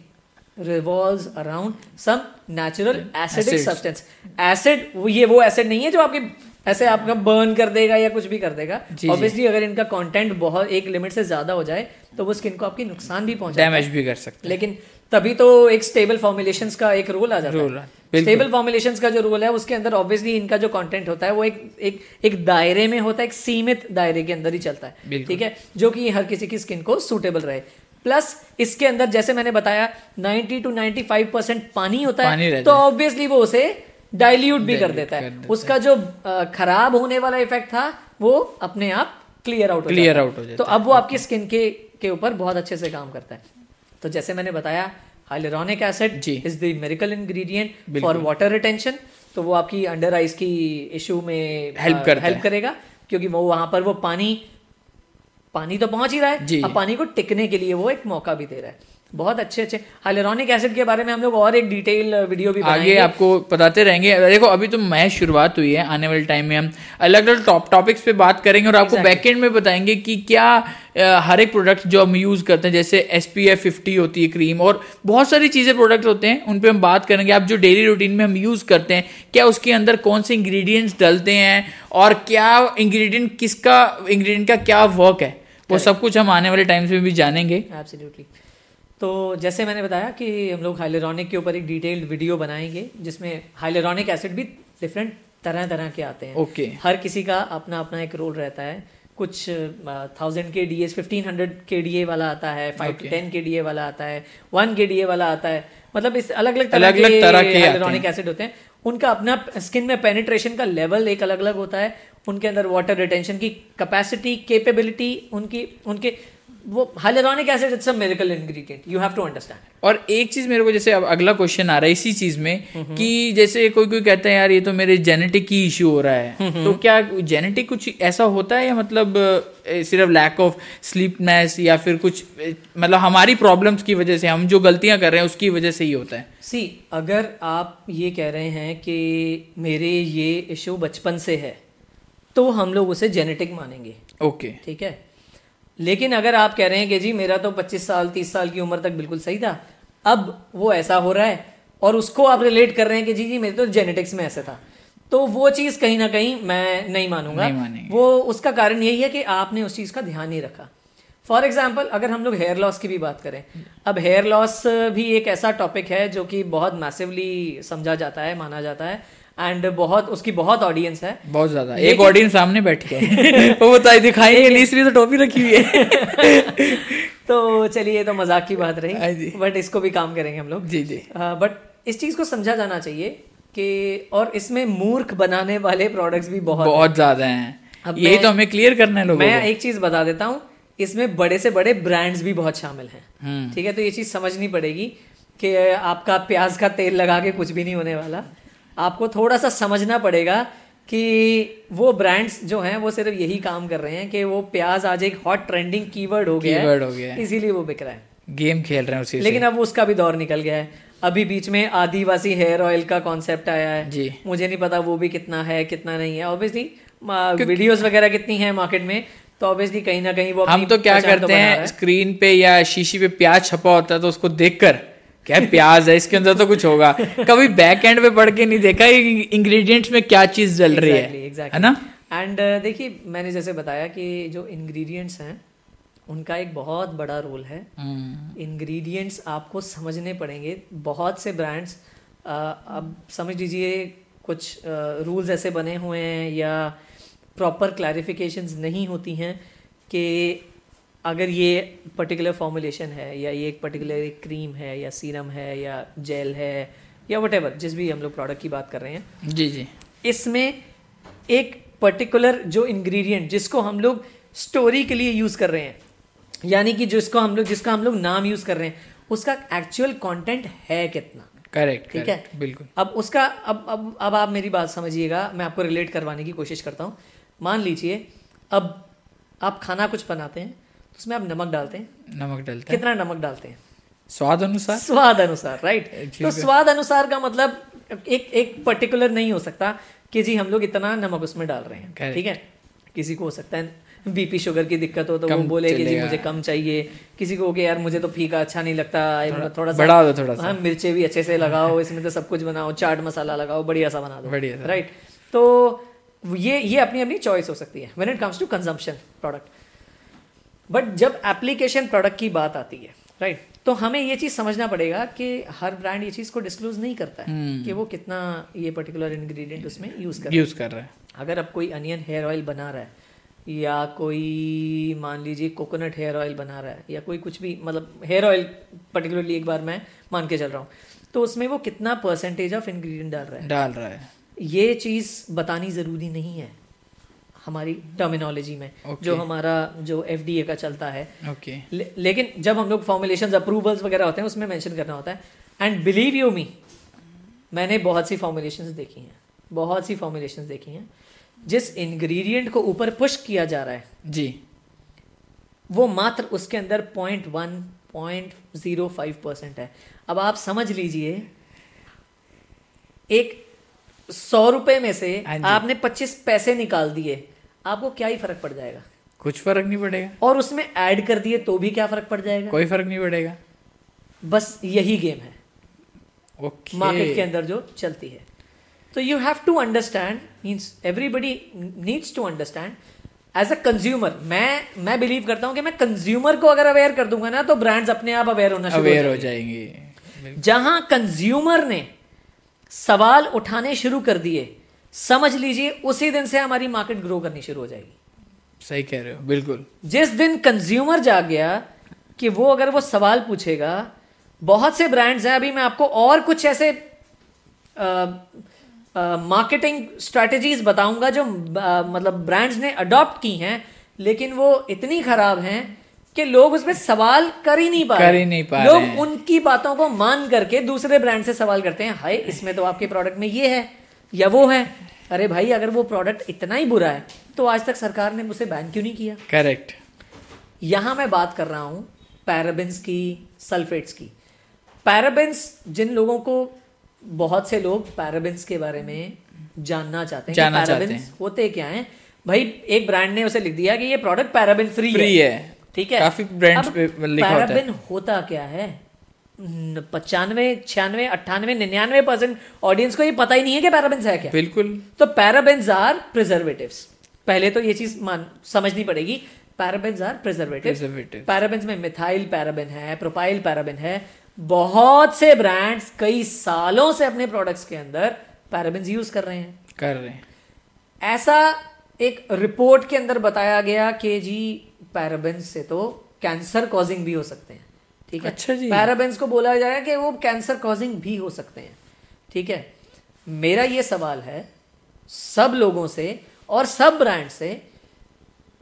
revolves around some natural acidic substance acid ये वो एसिड नहीं है जो आपके ऐसे आपका बर्न कर देगा या कुछ भी कर देगा। ऑब्वियसली अगर इनका कंटेंट बहुत एक लिमिट से ज़्यादा हो जाए तो वो स्किन को आपकी नुकसान भी पहुंचाता है। डैमेज भी कर सकते हैं। लेकिन तभी तो एक स्टेबल फॉर्मुलेशंस का एक रोल आ जाता रोल है स्टेबल फॉर्मुलेशंस का जो रोल है उसके अंदर ऑब्वियसली इनका जो कंटेंट होता है वो एक एक एक दायरे में होता है एक सीमित दायरे के अंदर ही चलता है। ठीक है? जो कि हर किसी की स्किन को सूटेबल रहे। प्लस इसके अंदर जैसे मैंने बताया 90 टू 95 परसेंट पानी होता पानी है रहता तो ऑब्वियसली वो उसे डाइल्यूट भी कर देता है। देता उसका जो खराब होने वाला इफ़ेक्ट था वो अपने आप क्लियर आउट हो Clear जाता है। हो जाता तो अब वो आपकी स्किन के के ऊपर बहुत अच्छे से काम करता है। तो जैसे मैंने बताया hyaluronic acid ji. Is the miracle ingredient for water retention तो वो आपकी अंडर आइज़ की इशू में करता हेल्प करेगा क्योंकि वो वहाँ पर वो पानी पानी तो पहुँच ही रहा है। अब पानी को टिकने के लिए वो एक मौका भी दे रहा है। बहुत अच्छे अच्छे। हाइलोरॉनिक एसिड के बारे में हम लोग और एक डिटेल वीडियो भी आगे आपको बताते रहेंगे। देखो अभी तो मैच शुरुआत हुई है आने वाले टाइम में हम अलग अलग टॉप टॉपिक्स पे बात करेंगे और आपको Exactly. बैकएंड में बताएँगे कि क्या हर एक प्रोडक्ट जो हम यूज़ करते हैं जैसे एस पी एफ़ फिफ्टी होती है क्रीम और बहुत सारी चीज़ें प्रोडक्ट होते हैं उन पे हम बात करेंगे। आप जो डेली रूटीन में हम यूज़ करते हैं क्या उसके अंदर कौन से इंग्रेडिएंट्स डलते हैं और क्या इंग्रेडिएंट किसका इंग्रेडिएंट का क्या वर्क है। वो सब कुछ हम आने वाले टाइम्स में भी जानेंगे। एब्सोल्युटली तो जैसे मैंने बताया कि हम लोग हाइलोरॉनिक के ऊपर एक डिटेल्ड वीडियो बनाएँगे जिसमें हाइलोरॉनिक एसिड भी डिफरेंट तरह तरह के आते हैं। Okay okay. हर किसी का अपना अपना एक रोल रहता है। कुछ thousand K D S fifteen hundred K D A वाला आता है five to ten K D A वाला आता है वन के डी ए वाला आता है। मतलब इस अलग अलग तरह के आते हाइलोरॉनिक एसिड होते हैं। उनका अपना स्किन में पेनिट्रेशन का लेवल एक अलग अलग होता है। उनके अंदर वाटर रिटेंशन की कैपेसिटी केपेबिलिटी उनकी उनके वो hyaluronic acid it's a medical ingredient you have to understand और एक चीज़ मेरे को जैसे अब अगला क्वेश्चन आ रहा है इसी चीज़ में कि जैसे कोई कोई कहता है यार ये तो मेरे जेनेटिक की इश्यू हो रहा है. तो क्या जेनेटिक कुछ ऐसा होता है या मतलब सिर्फ़ लैक ऑफ़ स्लीपनेस या फिर कुछ मतलब हमारी प्रॉब्लम्स की वजह से हम जो गलतियाँ कर रहे हैं उसकी वजह से ही होता है? सी अगर आप ये कह रहे हैं कि मेरे ये इशू बचपन से है तो हम लोग उसे जेनेटिक मानेंगे। ओके ठीक है? लेकिन अगर आप कह रहे हैं कि जी मेरा तो 25 साल 30 साल की उम्र तक बिल्कुल सही था अब वो ऐसा हो रहा है और उसको आप रिलेट कर रहे हैं कि जी जी मेरे तो जेनेटिक्स में ऐसा था। तो वो चीज़ कहीं ना कहीं मैं नहीं मानूँगा। नहीं वो उसका कारण यही है कि आपने उस चीज़ का ध्यान नहीं रखा। फॉर एग्ज़ाम्पल अगर हम लोग हेयर लॉस की भी बात करें अब हेयर लॉस भी एक ऐसा टॉपिक है जो कि बहुत मैसिवली समझा जाता है माना जाता है। एंड बहुत उसकी बहुत ऑडियंस है। बहुत ज़्यादा। एक ऑडियंस सामने बैठी है वो बताई दिखाएँगे नहीं इसलिए तो टोपी रखी हुई है। तो चलिए तो मज़ाक की बात हाँ रही बट इसको भी काम करेंगे हम लोग। जी जी। बट इस चीज़ को समझा जाना चाहिए कि और इसमें मूर्ख बनाने वाले प्रोडक्ट्स भी बहुत बहुत ज़्यादा हैं। अब यही तो हमें क्लियर करना है लोगों मैं एक चीज़ बता देता हूँ इसमें बड़े से बड़े ब्रांड्स भी बहुत शामिल हैं। हम्म। ठीक है तो ये चीज़ समझनी पड़ेगी कि आपका प्याज का तेल लगा के कुछ भी नहीं होने वाला। आपको थोड़ा सा समझना पड़ेगा कि वो ब्रांड्स जो हैं वो सिर्फ़ यही काम कर रहे हैं कि वो प्याज आज एक हॉट ट्रेंडिंग कीवर्ड हो गया Keyword हो गया है। इसीलिए वो बिक रहा है। गेम खेल रहे हैं उसी लेकिन अब उसका भी दौर निकल गया है। अभी बीच में आदिवासी हेयर ऑयल का कॉन्सेप्ट आया है। जी। मुझे नहीं पता वो भी कितना है कितना नहीं है। ऑब्वियसली वीडियोस वगैरह कितनी है मार्केट में तो ऑब्वियसली कहीं ना कहीं वो हम तो क्या करते हैं स्क्रीन पे या शीशी पे प्याज छपा होता है तो उसको देखकर क्या प्याज है? इसके अंदर तो कुछ होगा। कभी बैक एंड पे पढ़ के नहीं देखा इंग्रेडिएंट्स में क्या चीज़ डल रही है? Exactly. है ना? एंड uh, देखिए मैंने जैसे बताया कि जो इंग्रेडिएंट्स हैं उनका एक बहुत बड़ा रोल है। हम्म, इंग्रेडिएंट्स आपको समझने पड़ेंगे। बहुत से ब्रांड्स अब समझ लीजिए कुछ रूल्स ऐसे बने हुए हैं या प्रॉपर क्लैरिफिकेशंस नहीं होती हैं कि अगर ये पर्टिकुलर फॉर्मुलेशन है या ये एक पर्टिकुलर एक क्रीम है या सीरम है या जेल है या वट जिस भी हम लोग प्रोडक्ट की बात कर रहे हैं। जी जी। इसमें एक पर्टिकुलर जो इंग्रेडिएंट जिसको हम लोग स्टोरी के लिए यूज़ कर रहे हैं यानी कि जिसको हम लोग जिसका हम लोग नाम यूज़ कर रहे हैं उसका एक्चुअल कंटेंट है कितना। करेक्ट ठीक है? बिल्कुल। अब उसका अब अब अब आप मेरी बात समझिएगा मैं आपको रिलेट करवाने की कोशिश करता हूँ। मान लीजिए अब आप खाना कुछ बनाते हैं उसमें आप नमक डालते हैं? नमक डलता है। कितना नमक डालते हैं? स्वाद अनुसार? स्वाद अनुसार राइट तो स्वाद अनुसार का मतलब एक एक पर्टिकुलर नहीं हो सकता कि जी हम लोग इतना नमक उसमें डाल रहे हैं ठीक है? किसी को हो सकता है बीपी शुगर की दिक्कत हो तो वो बोले कि जी मुझे कम चाहिए। किसी को हो कि यार मुझे तो फीका अच्छा नहीं लगता थोड़ा, थोड़ा सा बढ़ा दो थोड़ा सा। हाँ मिर्चे भी अच्छे से लगाओ इसमें तो सब कुछ बनाओ चाट मसाला लगाओ बढ़िया सा बना दो बढ़िया राइट तो ये ये अपनी अपनी चॉइस हो सकती है। When it comes to consumption product but जब एप्लीकेशन प्रोडक्ट की बात आती है राइट right? तो हमें ये चीज़ समझना पड़ेगा कि हर ब्रांड ये चीज़ को डिस्क्लोज नहीं करता है हम्म। कि वो कितना ये पर्टिकुलर इंग्रेडिएंट उसमें यूज़ कर यूज़ कर रहा है अगर अब कोई अनियन हेयर ऑयल बना रहा है या कोई मान लीजिए कोकोनट हेयर ऑयल बना रहा है या कोई कुछ भी मतलब हेयर ऑयल पर्टिकुलरली एक बार मैं मान के चल रहा हूँ तो उसमें वो कितना परसेंटेज ऑफ़ इंग्रेडिएंट डाल रहा है डाल रहा है ये चीज़ बतानी ज़रूरी नहीं है हमारी टर्मिनोलॉजी में Okay. जो हमारा जो एफ़ का चलता है। ओके ले, लेकिन जब हम लोग फॉर्मुलेशन अप्रूवल्स वगैरह होते हैं उसमें मेंशन करना होता है। एंड बिलीव यू मी मैंने बहुत सी फॉर्मुलेशंस देखी हैं। बहुत सी फॉर्मुलेशंस देखी हैं। जिस इंग्रेडिएंट को ऊपर पुश किया जा रहा है जी। वो मात्र उसके अंदर point one point zero five percent है। अब आप समझ लीजिए एक सौ रुपए में से हाँ आपने पच्चीस पैसे निकाल दिए आपको क्या ही फ़र्क पड़ जाएगा? कुछ फ़र्क नहीं पड़ेगा। और उसमें ऐड कर दिए तो भी क्या फ़र्क पड़ जाएगा? कोई फ़र्क नहीं पड़ेगा। बस यही गेम है। ओके। मार्केट के अंदर जो चलती है। तो you have to understand means everybody needs to understand as a consumer मैं मैं बिलीव करता हूँ कि मैं कंज्यूमर को अगर अवेयर कर दूँगा ना तो ब्रांड्स अपने आप अवेयर होना शुरू हो जाएँगे। जहाँ कंज्यूमर ने सवाल उठाने शुरू कर दिए। समझ लीजिए उसी दिन से हमारी मार्केट ग्रो करनी शुरू हो जाएगी। सही कह रहे हो बिल्कुल। जिस दिन कंज्यूमर जाग गया कि वो अगर वो सवाल पूछेगा बहुत से ब्रांड्स हैं अभी मैं आपको और कुछ ऐसे मार्केटिंग स्ट्रेटजीज बताऊँगा जो आ, मतलब ब्रांड्स ने अडॉप्ट की हैं लेकिन वो इतनी खराब हैं कि लोग उसमें सवाल कर ही नहीं पा कर ही नहीं पा लोग हैं। उनकी बातों को मान करके दूसरे ब्रांड से सवाल करते हैं हाय इसमें तो आपके प्रोडक्ट में ये है या वो है। अरे भाई अगर वो प्रोडक्ट इतना ही बुरा है तो आज तक सरकार ने उसे बैन क्यों नहीं किया? करेक्ट यहाँ मैं बात कर रहा हूँ पैराबिन्स की सल्फेट्स की। पैराबिन्स जिन लोगों को बहुत से लोग पैराबिन्स के बारे में जानना चाहते हैं जानना चाहते पैराबिन्स होते क्या हैं भाई एक ब्रांड ने उसे लिख दिया कि ये प्रोडक्ट पैराबिन फ्री फ्री है। ठीक है? काफ़ी अब पे लिखा होता है। होता क्या है? पचानवे छियानवे अट्ठानवे निन्यानवे परसेंट ऑडियंस को ये पता ही नहीं है कि पैराबिन्स है क्या। बिल्कुल। तो पैराबेन्स आर प्रिजर्वेटिव्स पहले तो ये चीज़ मान समझनी पड़ेगी। Parabens are preservative. पैराबेन्स में मिथाइल पैराबेन है प्रोपाइल पैराबेन है। बहुत से ब्रांड्स कई सालों से अपने प्रोडक्ट्स के अंदर पैराबेन्स यूज़ कर रहे हैं। कर रहे हैं। ऐसा एक रिपोर्ट के अंदर बताया गया कि जी पैराबेन्स से तो कैंसर कॉजिंग भी हो सकते हैं ठीक है? अच्छा जी। पैराबेन्स को बोला जाएगा कि वो कैंसर कॉजिंग भी हो सकते हैं ठीक है? मेरा ये सवाल है सब लोगों से और सब ब्रांड से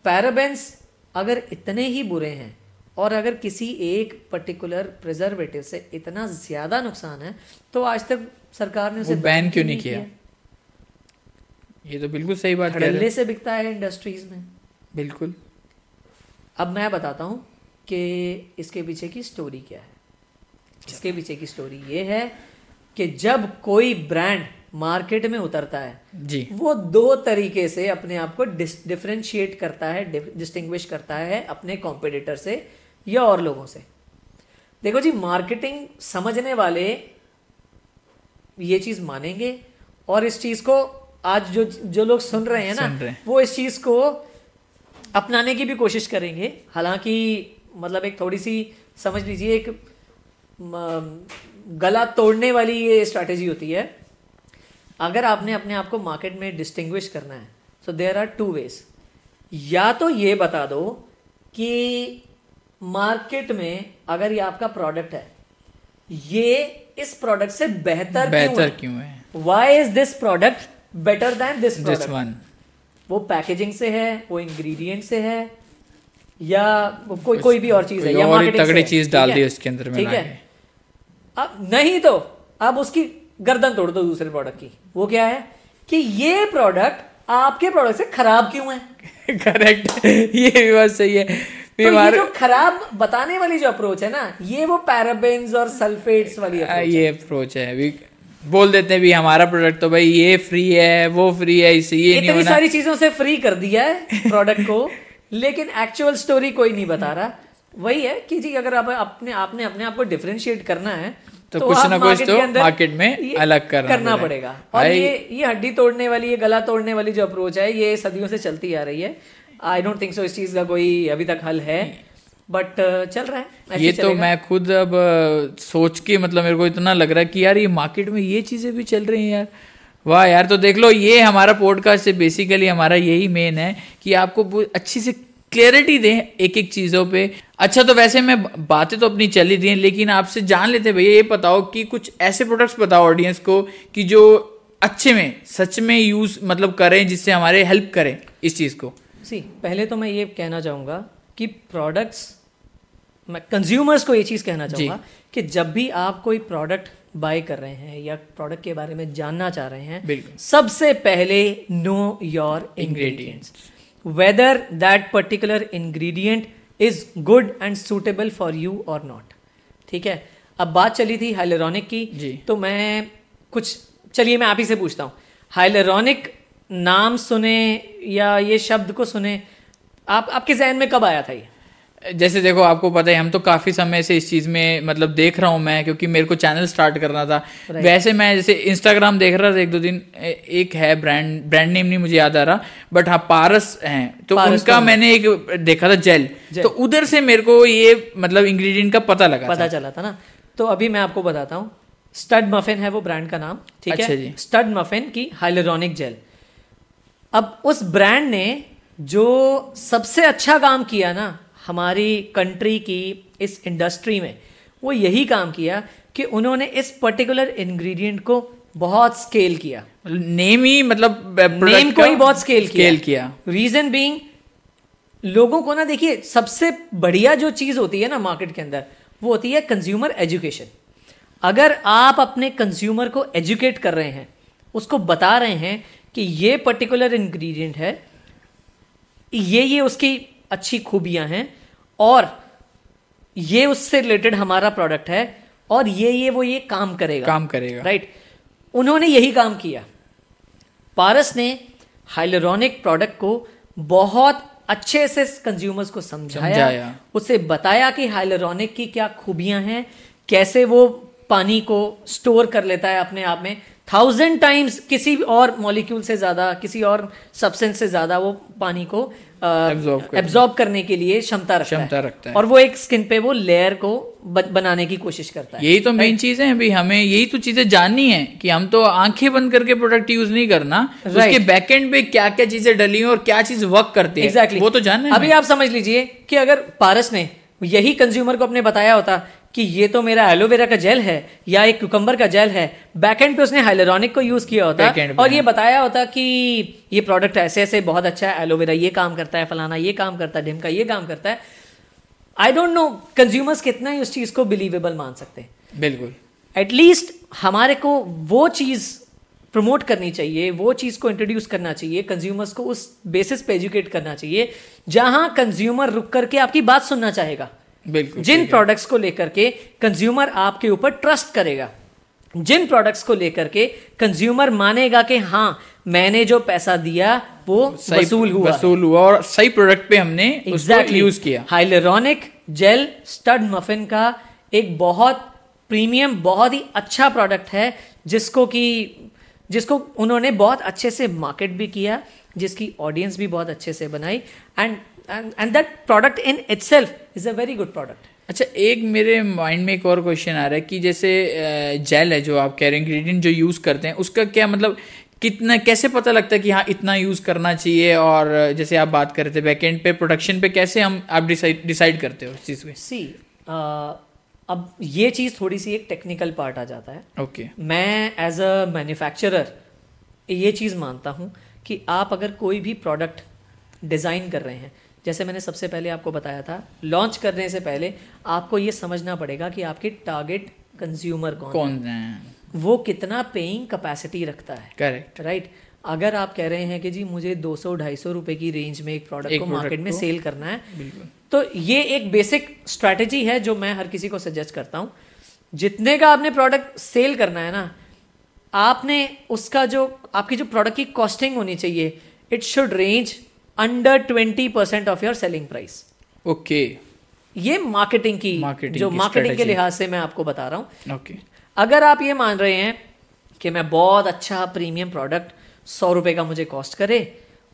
पैराबेंस अगर इतने ही बुरे हैं और अगर किसी एक पर्टिकुलर प्रिजर्वेटिव से इतना ज़्यादा नुकसान है तो आज तक सरकार ने उसे बैन क्यों नहीं किया? ये तो बिल्कुल सही बात है। से बिकता है इंडस्ट्रीज़ में। बिल्कुल। अब मैं बताता हूँ कि इसके पीछे की स्टोरी क्या है। इसके पीछे की स्टोरी ये है कि जब कोई ब्रांड मार्केट में उतरता है जी। वो दो तरीके से अपने आप को डिफ्रेंशिएट करता है डिस्टिंग्विश करता है अपने कॉम्पिटिटर से या और लोगों से। देखो जी मार्केटिंग समझने वाले ये चीज़ मानेंगे और इस चीज़ को आज जो जो लोग सुन रहे हैं ना। वो इस चीज़ को अपनाने की भी कोशिश करेंगे। हालाँकि मतलब एक थोड़ी सी समझ लीजिए एक गला तोड़ने वाली ये स्ट्रैटेजी होती है। अगर आपने अपने आप को मार्केट में डिस्टिंग्विश करना है so there are two ways या तो ये बता दो कि मार्केट में अगर ये आपका प्रोडक्ट है ये इस प्रोडक्ट से बेहतर बेहतर क्यों है? है why is this product better than this this one वो पैकेजिंग से है वो इंग्रेडिएंट से है या कोई कोई भी और चीज़ है या से तगड़ी चीज़ डाल दी उसके अंदर ठीक है? अब नहीं तो अब उसकी गर्दन तोड़ दो दूसरे प्रोडक्ट की। वो क्या है? कि ये प्रोडक्ट आपके प्रोडक्ट से खराब क्यों है? करेक्ट ये भी बात सही है। तो ये जो खराब बताने वाली जो अप्रोच है ना ये वो पैराबेन्स और सल्फेट्स वाली approach ये अप्रोच है। बोल देते हैं भी हमारा प्रोडक्ट तो भाई ये फ्री है वो फ्री है इससे ये नहीं इतनी सारी चीज़ों से फ्री कर दिया है प्रोडक्ट को लेकिन एक्चुअल स्टोरी कोई नहीं बता रहा। वही है कि जी अगर आप अपने आपने अपने आप को डिफ्रेंशिएट करना है तो तो कुछ ना कुछ तो market में अलग करना करना पड़ेगा। पड़ेगा। और ये ये हड्डी तोड़ने वाली ये गला तोड़ने वाली जो अप्रोच है ये सदियों से चलती आ रही है। आई डोंट थिंक सो इस चीज़ का कोई अभी तक हल है। बट चल रहा है। ये तो मैं खुद अब सोच के मतलब मेरे को इतना लग रहा है कि यार ये मार्केट में ये चीज़ें भी चल रही हैं यार। वाह यार तो देख लो ये हमारा पॉडकास्ट से बेसिकली हमारा यही मेन है कि आपको अच्छी से क्लियरिटी दें एक एक चीज़ों पे। अच्छा तो वैसे मैं बातें तो अपनी चली दी हैं लेकिन आपसे जान लेते भैया ये बताओ कि कुछ ऐसे प्रोडक्ट्स बताओ ऑडियंस को कि जो अच्छे में सच में यूज़ मतलब करें जिससे हमारे हेल्प करें इस चीज़ को। सी पहले तो मैं ये कहना चाहूँगा कि प्रोडक्ट्स मैं कंज्यूमर्स को ये चीज़ कहना चाहूँगा कि जब भी आप कोई प्रोडक्ट बाय कर रहे हैं या प्रोडक्ट के बारे में जानना चाह रहे हैं सबसे पहले know your ingredients whether that particular ingredient is good and suitable for you और नॉट ठीक है? अब बात चली थी हाइलोरॉनिक की जी। तो मैं कुछ चलिए मैं आप ही से पूछता हूँ। हाइलोरॉनिक नाम सुने या ये शब्द को सुने आप आपके जहन में कब आया था ये? जैसे देखो आपको पता है हम तो काफ़ी समय से इस चीज़ में मतलब देख रहा हूँ मैं क्योंकि मेरे को चैनल स्टार्ट करना था। वैसे मैं जैसे इंस्टाग्राम देख रहा था एक दो दिन एक है ब्रांड ब्रांड नेम नहीं मुझे याद आ रहा बट हाँ पारस हैं। तो पारस उनका तो मैंने एक देखा था जेल जेल। तो उधर से मेरे को ये मतलब इंग्रेडिएंट का पता लगा पता था चला था ना? तो अभी मैं आपको बताता हूँ स्टड मफिन है वो ब्रांड का नाम ठीक अच्छा है स्टड मफिन की हाइलोरॉनिक जेल अब उस ब्रांड ने जो सबसे अच्छा काम किया ना हमारी कंट्री की इस इंडस्ट्री में वो यही काम किया कि उन्होंने इस पर्टिकुलर इंग्रेडिएंट को बहुत स्केल किया। नेम ही मतलब नेम को ही बहुत स्केल स्केल किया। रीजन बीइंग लोगों को ना देखिए सबसे बढ़िया जो चीज़ होती है ना मार्केट के अंदर वो होती है कंज्यूमर एजुकेशन अगर आप अपने कंज्यूमर को एजुकेट कर रहे हैं उसको बता रहे हैं कि ये पर्टिकुलर इंग्रेडिएंट है ये ये उसकी अच्छी खूबियाँ हैं और ये उससे रिलेटेड हमारा प्रोडक्ट है और ये ये वो ये काम करेगा। काम करेगा। राइट उन्होंने यही काम किया। पारस ने हाइलोरॉनिक प्रोडक्ट को बहुत अच्छे से कंज्यूमर्स को समझाया, समझाया। उसे बताया कि हाइलोरॉनिक की क्या खूबियाँ हैं कैसे वो पानी को स्टोर कर लेता है अपने आप में। थाउज़ेंड टाइम्स किसी और मॉलिक्यूल से ज़्यादा किसी और सब्सटेंस से ज़्यादा वो पानी को एब्जॉर्ब करने के लिए क्षमता रखता क्षमता है रखता है। और वो एक स्किन पे वो लेयर को बनाने की कोशिश करता है। यही तो मेन चीज़ है अभी हमें यही तो चीज़ें जाननी है कि हम तो आँखें बंद करके प्रोडक्ट यूज़ नहीं करना Right. उसके बैकएंड पे क्या क्या चीज़ें डली हैं और क्या चीज़ वर्क करती है एग्जैक्टली वो तो जानना है अभी आप समझ लीजिए कि अगर पारस ने यही कंज्यूमर को अपने बताया होता कि ये तो मेरा एलोवेरा का जेल है या एक कुकम्बर का जेल है। बैकएंड पे उसने हाइलोरॉनिक को यूज़ किया होता पे, और ये हाँ। बताया होता कि ये प्रोडक्ट ऐसे ऐसे बहुत अच्छा है एलोवेरा ये काम करता है फलाना ये काम करता है ढिमका ये काम करता है। आई डोंट नो कंज्यूमर्स कितना ही उस चीज़ को बिलीवेबल मान सकते हैं। बिल्कुल। एटलीस्ट हमारे को वो चीज़ प्रमोट करनी चाहिए वो चीज़ को इंट्रोड्यूस करना चाहिए कंज्यूमर्स को उस बेसिस पे एजुकेट करना चाहिए जहाँ कंज्यूमर रुक करके आपकी बात सुनना चाहेगा। बिल्कुल जिन प्रोडक्ट्स को लेकर के कंज्यूमर आपके ऊपर ट्रस्ट करेगा जिन प्रोडक्ट्स को लेकर के कंज्यूमर मानेगा कि हाँ मैंने जो पैसा दिया वो वसूल हुआ वसूल हुआ और सही प्रोडक्ट पे हमने एग्जैक्टली यूज़ किया। हाइलोरॉनिक जेल स्टड मफिन का एक बहुत प्रीमियम बहुत ही अच्छा प्रोडक्ट है जिसको कि जिसको उन्होंने बहुत अच्छे से मार्केट भी किया जिसकी ऑडियंस भी बहुत अच्छे से बनाई। And and that product in itself is a very good product अच्छा एक मेरे माइंड में एक और क्वेश्चन आ रहा है कि जैसे जेल है जो आप कह रहे हैं इंग्रेडिएंट जो यूज़ करते हैं उसका क्या मतलब कितना कैसे पता लगता है कि हाँ इतना यूज़ करना चाहिए? और जैसे आप बात कर रहे थे बैकेंड पे प्रोडक्शन पे कैसे हम आप डिसाइड डिसाइड करते हो इस चीज़ पे सी अब ये चीज़ थोड़ी सी एक टेक्निकल पार्ट आ जाता है। Okay okay. मैं एज अ मैन्युफैक्चरर ये चीज़ मानता हूँ कि आप अगर कोई भी प्रोडक्ट डिज़ाइन कर रहे हैं जैसे मैंने सबसे पहले आपको बताया था लॉन्च करने से पहले आपको ये समझना पड़ेगा कि आपके टारगेट कंज्यूमर कौन, कौन है। वो कितना पेइंग कैपेसिटी रखता है। Correct right right? अगर आप कह रहे हैं कि जी मुझे 200 250 रुपए की रेंज में एक प्रोडक्ट को मार्केट में सेल करना है तो ये एक बेसिक स्ट्रैटेजी है जो मैं हर किसी को सजेस्ट करता हूँ। जितने का आपने प्रोडक्ट सेल करना है ना आपने उसका जो आपकी जो प्रोडक्ट की कॉस्टिंग होनी चाहिए it should range under twenty percent of your selling price okay ये मार्केटिंग की Marketing जो मार्केटिंग के लिहाज से मैं आपको बता रहा हूँ। ओके अगर आप ये मान रहे हैं कि मैं बहुत अच्छा प्रीमियम प्रोडक्ट सौ रुपए का मुझे कॉस्ट करे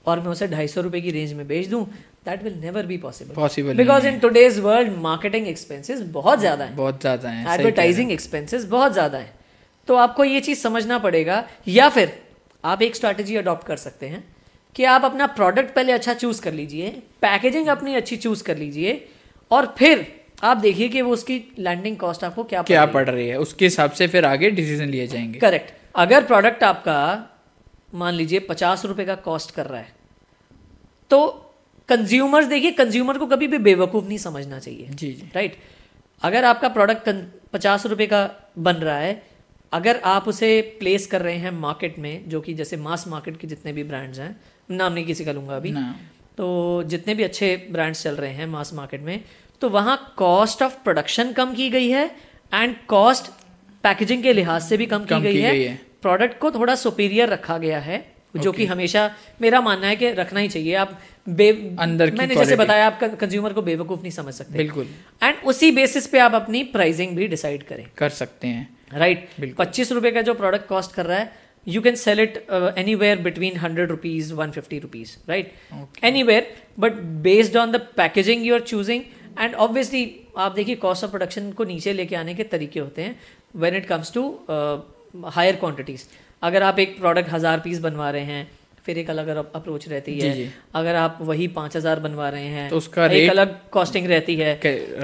और मैं उसे ढाई सौ रुपए की रेंज में बेच दूँ that will never be possible possible because in today's world marketing expenses बहुत ज़्यादा है। बहुत ज़्यादा है हैं। एडवर्टाइजिंग एक्सपेंसेस बहुत ज़्यादा है। तो आपको ये चीज़ समझना पड़ेगा या फिर आप एक स्ट्रैटेजी अडॉप्ट कर सकते हैं। कि आप अपना प्रोडक्ट पहले अच्छा चूज़ कर लीजिए पैकेजिंग अपनी अच्छी चूज़ कर लीजिए और फिर आप देखिए कि वो उसकी लैंडिंग कॉस्ट आपको क्या क्या पड़ रही है। उसके हिसाब से फिर आगे डिसीज़न लिए जाएँगे। करेक्ट अगर प्रोडक्ट आपका मान लीजिए पचास रुपए का कॉस्ट कर रहा है तो कंज्यूमर्स देखिए कंज्यूमर को कभी भी बेवकूफ़ नहीं समझना चाहिए। जी जी। राइट अगर आपका प्रोडक्ट पचास रुपए का बन रहा है अगर आप उसे प्लेस कर रहे हैं मार्केट में जो कि जैसे मास मार्केट के जितने भी ब्रांड्स हैं नाम नहीं किसी का लूँगा अभी तो जितने भी अच्छे ब्रांड्स चल रहे हैं मास मार्केट में तो वहाँ कॉस्ट ऑफ़ प्रोडक्शन कम की गई है एंड कॉस्ट पैकेजिंग के लिहाज से भी कम, कम की गई की है। है। प्रोडक्ट को थोड़ा सुपीरियर रखा गया है जो okay. कि हमेशा मेरा मानना है कि रखना ही चाहिए। आप बे अंदर की मैंने जैसे बताया आप कंज्यूमर को बेवकूफ़ नहीं समझ सकते। बिल्कुल। एंड उसी बेसिस पे आप अपनी प्राइसिंग भी डिसाइड करें। कर सकते हैं। राइट। पच्चीस रुपए का जो प्रोडक्ट कॉस्ट कर रहा है you can sell it anywhere between hundred rupees one fifty rupees right anywhere but based on the packaging you are choosing and obviously आप देखिए कॉस्ट ऑफ़ प्रोडक्शन को नीचे लेके आने के तरीके होते हैं when it comes to higher quantities अगर आप एक प्रोडक्ट हज़ार पीस बनवा रहे हैं फिर एक अलग अप्रोच रहती है। जी। अगर आप वही पाँच हज़ार बनवा रहे हैं तो उसका एक अलग कॉस्टिंग रहती है।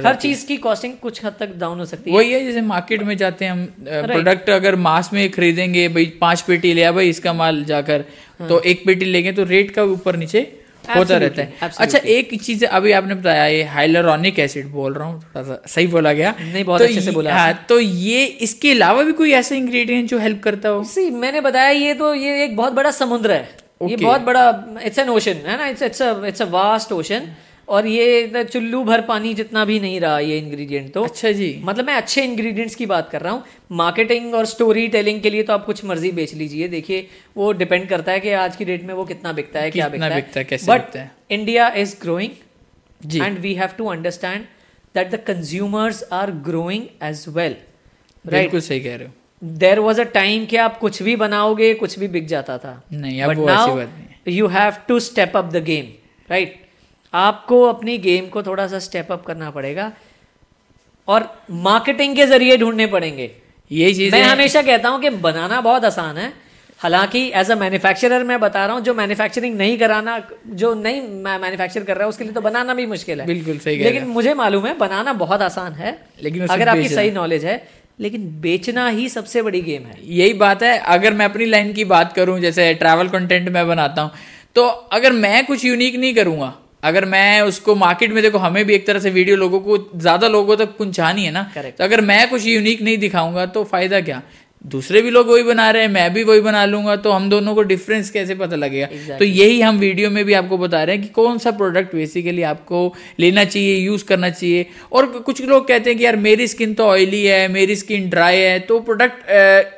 हर चीज़ की कॉस्टिंग कुछ हद तक डाउन हो सकती है। वही है जैसे मार्केट में जाते हैं हम प्रोडक्ट अगर मास में खरीदेंगे भाई पाँच पेटी लिया भाई इसका माल जाकर तो एक पेटी लेंगे तो रेट का ऊपर नीचे होता हाँ। रहता है। अच्छा एक चीज़ अभी आपने बताया ये हाइलोरॉनिक एसिड बोल रहा हूँ थोड़ा सा सही बोला गया। नहीं, बहुत तो अच्छे से बोला। हाँ तो ये इसके अलावा भी कोई ऐसा इंग्रेडिएंट जो हेल्प करता हो? सी मैंने बताया ये तो ये एक बहुत बड़ा समुद्र है। ये बहुत बड़ा इट्स एन ओशन है ना? It's it's it's a vast ocean और ये चुल्लू भर पानी जितना भी नहीं रहा ये इंग्रेडिएंट तो। अच्छा जी। मतलब मैं अच्छे इंग्रेडिएंट्स की बात कर रहा हूँ। मार्केटिंग और स्टोरी टेलिंग के लिए तो आप कुछ मर्ज़ी बेच लीजिए। देखिए वो डिपेंड करता है कि आज की डेट में वो कितना बिकता है क्या बिकता बिकता है, कैसे but India is growing ji. And we have to understand that the consumers are growing as well right सही कह रहे हो। देर वॉज़ अ टाइम कि आप कुछ भी बनाओगे कुछ भी बिक जाता था। नहीं अब नहीं you have to step up the game right आपको अपनी गेम को थोड़ा सा स्टेप अप करना पड़ेगा और मार्केटिंग के ज़रिए ढूँढने पड़ेंगे। यही चीज़ मैं हमेशा कहता हूँ कि बनाना बहुत आसान है। हालाँकि एज अ मैन्युफैक्चरर मैं बता रहा हूँ जो मैन्युफैक्चरिंग नहीं कराना जो नहीं मैन्युफैक्चर कर रहा है उसके लिए तो बनाना भी मुश्किल है। बिल्कुल सही लेकिन मुझे मालूम है बनाना बहुत आसान है। लेकिन अगर आपकी सही नॉलेज है लेकिन बेचना ही सबसे बड़ी गेम है। यही बात है। अगर मैं अपनी लाइन की बात करूँ जैसे ट्रैवल कंटेंट मैं बनाता हूँ तो अगर मैं कुछ यूनिक नहीं करूँगा अगर मैं उसको मार्केट में देखो हमें भी एक तरह से वीडियो लोगों को ज़्यादा लोगों तक पहुंचानी है ना Correct. तो अगर मैं कुछ यूनिक नहीं दिखाऊँगा तो फ़ायदा क्या? दूसरे भी लोग वही बना रहे हैं मैं भी वही बना लूँगा तो हम दोनों को डिफरेंस कैसे पता लगेगा? Exactly. तो यही हम वीडियो में भी आपको बता रहे हैं कि कौन सा प्रोडक्ट बेसिकली आपको लेना चाहिए यूज़ करना चाहिए। और कुछ लोग कहते हैं कि यार मेरी स्किन तो ऑयली है मेरी स्किन ड्राई है तो प्रोडक्ट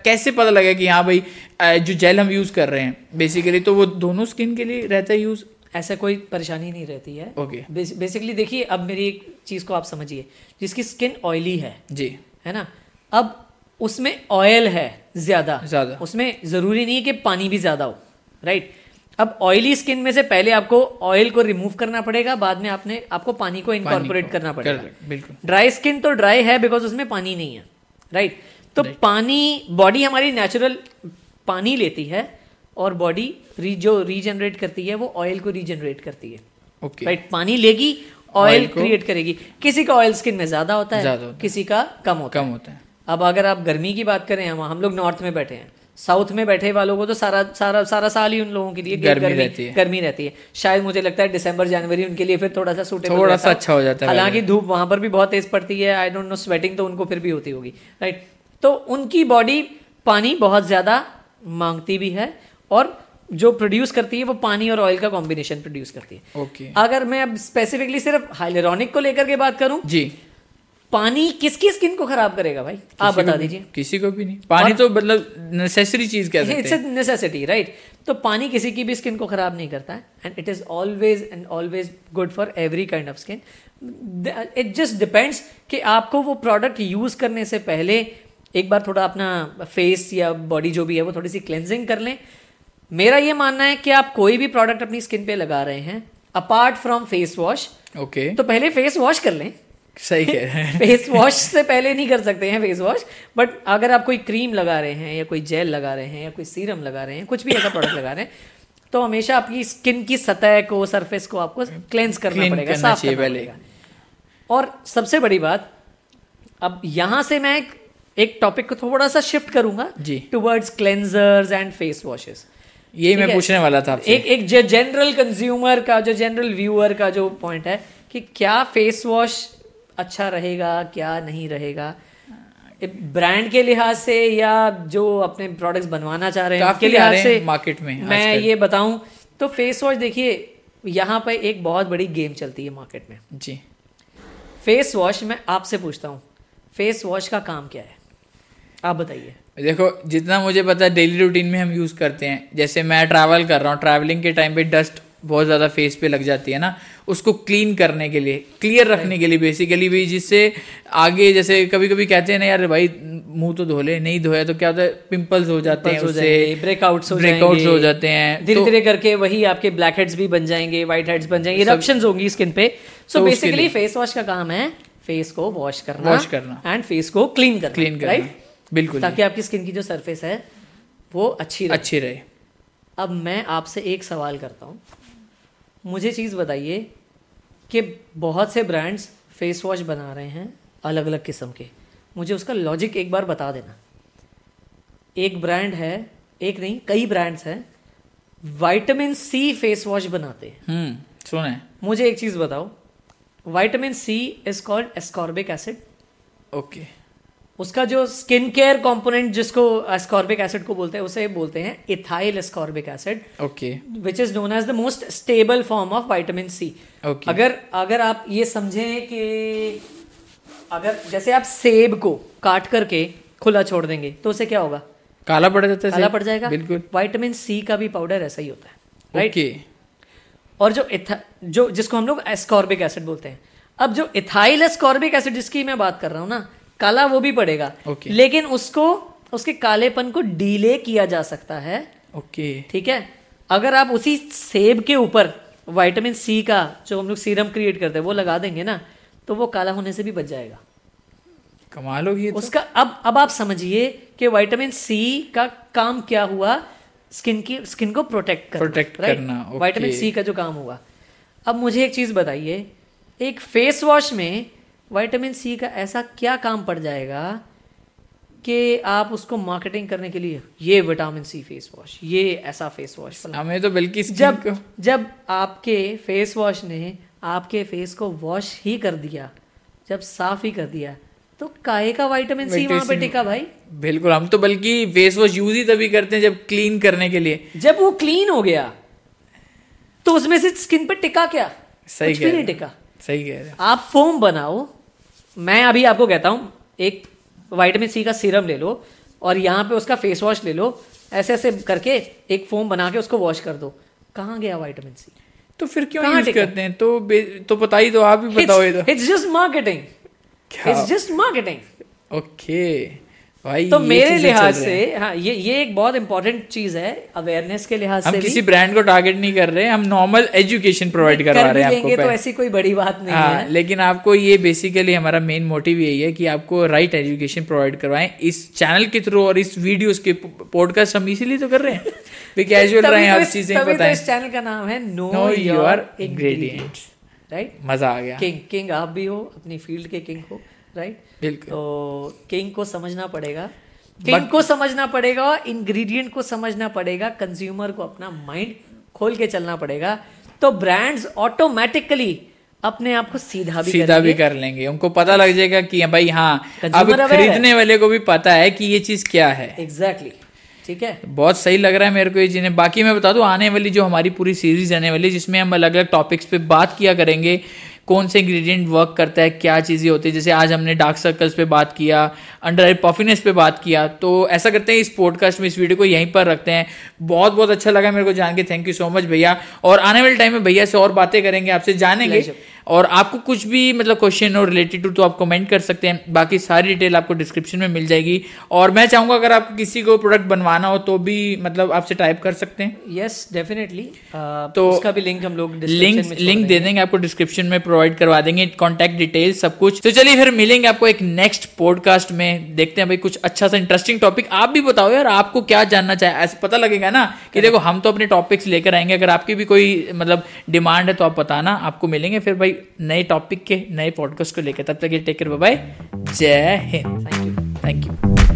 कैसे पता लगेगा कि हाँ भाई अ, जो जेल हम यूज़ कर रहे हैं? बेसिकली तो वो दोनों स्किन के लिए रहता है यूज़ ऐसा कोई परेशानी नहीं रहती है। ओके बेसिकली देखिए अब मेरी एक चीज़ को आप समझिए जिसकी स्किन ऑयली है जी। है ना? अब उसमें ऑयल है ज़्यादा। ज़्यादा। उसमें ज़रूरी नहीं है कि पानी भी ज़्यादा हो राइट अब ऑयली स्किन में से पहले आपको ऑयल को रिमूव करना पड़ेगा बाद में आपने आपको पानी को इनकॉर्पोरेट करना पड़ेगा। बिल्कुल। ड्राई स्किन तो ड्राई है बिकॉज़ उसमें पानी नहीं है राइट तो पानी बॉडी हमारी नेचुरल पानी लेती है और बॉडी री जो रीजनरेट करती है वो ऑयल को रीजनरेट करती है। ओके राइट पानी लेगी ऑयल क्रिएट करेगी। किसी का ऑयल स्किन में ज़्यादा होता है ज़्यादा होता किसी का कम होता कम है। होता है। अब अगर आप गर्मी की बात करें हम हम लोग नॉर्थ में बैठे हैं। साउथ में बैठे वालों को तो सारा सारा सारा साल ही उन लोगों के लिए गर्मी रहती है। गर्मी रहती है। शायद मुझे लगता है दिसंबर जनवरी उनके लिए फिर थोड़ा सा सूटेबल थोड़ा सा अच्छा हो जाता है हालाँकि धूप वहाँ पर भी बहुत तेज पड़ती है। आई डोंट नो स्वेटिंग तो उनको फिर भी होती होगी राइट तो उनकी बॉडी पानी बहुत ज़्यादा मांगती भी है और जो प्रोड्यूस करती है वो पानी और ऑयल का कॉम्बिनेशन प्रोड्यूस करती है। Okay okay. अगर मैं अब स्पेसिफिकली सिर्फ़ हाइलेरोनिक को लेकर के बात करूँ जी। पानी किसकी स्किन को खराब करेगा भाई? आप बता दीजिए। किसी को भी नहीं। पानी तो मतलब नेसेसरी चीज़ कह सकते इट्स नेसेसिटी राइट तो पानी किसी की भी स्किन को खराब नहीं करता है and it is always and always good for every kind of skin it just depends कि आपको वो प्रोडक्ट यूज़ करने से पहले एक बार थोड़ा अपना फेस या बॉडी जो भी है वो थोड़ी सी क्लेंजिंग कर लें। मेरा ये मानना है कि आप कोई भी प्रोडक्ट अपनी स्किन पे लगा रहे हैं apart from face wash okay तो पहले फेस वॉश कर लें। सही कह रहे हैं। फेस वॉश से पहले नहीं कर सकते हैं फेस वॉश बट अगर आप कोई क्रीम लगा रहे हैं या कोई जेल लगा रहे हैं या कोई सीरम लगा रहे हैं कुछ भी ऐसा प्रोडक्ट लगा रहे हैं तो हमेशा आपकी स्किन की सतह को सरफेस को आपको क्लेंस करना पड़ेगा करना साफ़ करना पहले। पड़ेगा। और सबसे बड़ी बात अब यहाँ से मैं एक, टॉपिक को थोड़ा सा शिफ्ट करूँगा जी। Towards cleansers and face washes यही मैं पूछने वाला था एक एक जो जनरल कंज्यूमर का जो जनरल व्यूअर का जो पॉइंट है कि क्या फेस वॉश अच्छा रहेगा क्या नहीं रहेगा? ब्रांड के लिहाज से या जो अपने प्रोडक्ट्स बनवाना चाह रहे हैं काफ़ी उनके आ लिहाज से market में मैं ये बताऊँ तो फेस वॉश देखिए यहाँ पे एक बहुत बड़ी गेम चलती है मार्केट में। जी। फेस वॉश मैं आपसे पूछता हूँ फेस वॉश का काम क्या है? आप बताइए। देखो जितना मुझे पता है डेली रूटीन में हम यूज़ करते हैं। जैसे मैं ट्रैवल कर रहा हूँ ट्रैवलिंग के टाइम पे डस्ट बहुत ज़्यादा फेस पे लग जाती है ना उसको क्लीन करने के लिए क्लियर रखने के लिए बेसिकली भी जिससे आगे जैसे कभी कभी कहते हैं ना यार भाई मुँह तो धो ले नहीं धोया तो क्या होता है पिंपल्स हो जाते हैं उससे breakouts हो जाएँगे। हो जाते हैं धीरे तो- धीरे करके वही आपके ब्लैक हेड्स भी बन जाएँगे व्हाइट हेड्स बन जाएँगे इरप्शंस होंगी स्किन पे। सो बेसिकली फेस वॉश का काम है फेस को वॉश करना वॉश करना। एंड फेस को क्लीन करना क्लीन करना। राइट बिल्कुल ताकि आपकी स्किन की जो सरफेस है वो अच्छी अच्छी रहे। अब मैं आपसे एक सवाल करता हूँ। मुझे चीज़ बताइए कि बहुत से ब्रांड्स फेस वॉश बना रहे हैं अलग अलग किस्म के। मुझे उसका लॉजिक एक बार बता देना। एक ब्रांड है एक नहीं कई ब्रांड्स हैं विटामिन सी फेस वॉश बनाते हैं। हम्म सुने। मुझे एक चीज़ बताओ vitamin C is called ascorbic acid okay उसका जो स्किन केयर कंपोनेंट जिसको एस्कॉर्बिक एसिड को बोलते हैं उसे बोलते हैं ethyl ascorbic acid okay which is known as the most stable form of vitamin C okay अगर अगर आप ये समझें कि अगर जैसे आप सेब को काट करके खुला छोड़ देंगे तो उसे क्या होगा? काला पड़ जाता है काला पड़ जाएगा। बिल्कुल। विटामिन सी का भी पाउडर ऐसा ही होता है राइट ओके और जो इथा जो जिसको हम लोग एस्कॉर्बिक एसिड बोलते हैं। अब जो इथाइल एस्कॉर्बिक एसिड जिसकी मैं बात कर रहा हूँ ना काला वो भी पड़ेगा Okay. लेकिन उसको उसके कालेपन को डीले किया जा सकता है ओके okay. ठीक है अगर आप उसी सेब के ऊपर विटामिन सी का जो हम लोग सीरम क्रिएट करते हैं वो लगा देंगे ना तो वो काला होने से भी बच जाएगा कमाल होगी तो उसका अब अब आप समझिए कि वाइटामिन सी का काम क्या हुआ स्किन की स्किन को प्रोटेक्ट करना प्रोटेक्ट? करना. विटामिन सी का जो काम हुआ अब मुझे एक चीज़ बताइए एक फेस वॉश में विटामिन सी का ऐसा क्या काम पड़ जाएगा कि आप उसको मार्केटिंग करने के लिए ये विटामिन सी फेस वॉश ये ऐसा फेस वॉश हमें तो बल्कि जब जब आपके फेस वॉश ने आपके फेस को वॉश ही कर दिया जब साफ़ ही कर दिया तो काहे का विटामिन सी वहाँ पे टिका भाई? बिल्कुल हम तो बल्कि फेस वॉश यूज़ ही तभी करते हैं जब क्लीन करने के लिए। जब वो क्लीन हो गया तो उसमें से स्किन पे टिका क्या? सही कुछ भी नहीं टिका। सही कह रहे आप फोम बनाओ मैं अभी आपको कहता हूँ एक वाइटामिन सी का सीरम ले लो और यहाँ पे उसका फेस वॉश ले लो। ऐसे ऐसे करके एक फोम बना के उसको वॉश कर दो। कहाँ गया वाइटामिन सी तो फिर क्यों यूज़ करते हैं? तो तो पता ही तो आप ही बताओ it's just marketing it's just marketing okay भाई तो मेरे लिहाज से हाँ। ये ये एक बहुत इंपॉर्टेंट चीज़ है अवेयरनेस के लिहाज हम से किसी ब्रांड को टारगेट नहीं कर रहे हम नॉर्मल एजुकेशन प्रोवाइड करवा कर रहे हैं आपको तो ऐसी कोई बड़ी बात नहीं हाँ है। लेकिन आपको ये बेसिकली हमारा मेन मोटिव यही है कि आपको राइट एजुकेशन प्रोवाइड करवाएँ। इस चैनल के थ्रू और इस वीडियोस के पॉडकास्ट हम इसीलिए तो कर रहे हैं। भी कैजुअल रहे इस- चीज़ें बताएँ। इस चैनल का नाम है नो योर ingredients. राइट मज़ा आ गया। किंग किंग आप भी हो अपनी फ़ील्ड के किंग हो। राइट तो किंग को समझना पड़ेगा। किंग को समझना पड़ेगा इंग्रेडिएंट को समझना पड़ेगा कंज्यूमर को अपना माइंड खोल के चलना पड़ेगा। तो ब्रांड्स ऑटोमेटिकली अपने आप को सीधा भी सीधा भी कर लेंगे। उनको पता लग जाएगा कि भाई हाँ अब है। खरीदने वाले को भी पता है कि ये चीज़ क्या है। एग्जैक्टली ठीक है? बहुत सही लग रहा है मेरे को ये चीज़ें। बाकी मैं बता दूँ आने वाली जो हमारी पूरी सीरीज़ आने वाली जिसमें हम अलग अलग टॉपिक्स पे बात किया करेंगे कौन से इंग्रेडिएंट वर्क करता है, क्या चीज़ें होती है। जैसे आज हमने डार्क सर्कल्स पे बात किया अंडर आई पफिनेस पे बात किया तो ऐसा करते हैं इस पॉडकास्ट में, इस वीडियो को यहीं पर रखते हैं। बहुत बहुत अच्छा लगा मेरे को जान के। थैंक यू सो मच भैया। और आने वाले टाइम में भैया से और बातें करेंगे, आपसे जानेंगे. और आपको कुछ भी मतलब क्वेश्चन और रिलेटेड टू तो आप कमेंट कर सकते हैं। बाकी सारी डिटेल आपको डिस्क्रिप्शन में मिल जाएगी। और मैं चाहूँगा अगर आपको किसी को प्रोडक्ट बनवाना हो तो भी मतलब आपसे टाइप कर सकते हैं। यस डेफिनेटली तो तो उसका भी लिंक हम लोग लिंक लिंक दे देंगे। देंगे आपको डिस्क्रिप्शन में प्रोवाइड करवा देंगे कॉन्टैक्ट डिटेल सब कुछ। तो चलिए फिर मिलेंगे आपको एक नेक्स्ट पॉडकास्ट में। देखते हैं भाई कुछ अच्छा सा इंटरेस्टिंग टॉपिक आप भी बताओ यार आपको क्या जानना चाहे? ऐसे पता लगेगा ना कि देखो हम तो अपने टॉपिक्स लेकर आएँगे। अगर आपकी भी कोई मतलब डिमांड है तो आप बताना आपको मिलेंगे। फिर भाई कोई नए टॉपिक के नए पॉडकास्ट को लेकर तब तक ये टेक केयर बाय जय Hind. Thank you thank you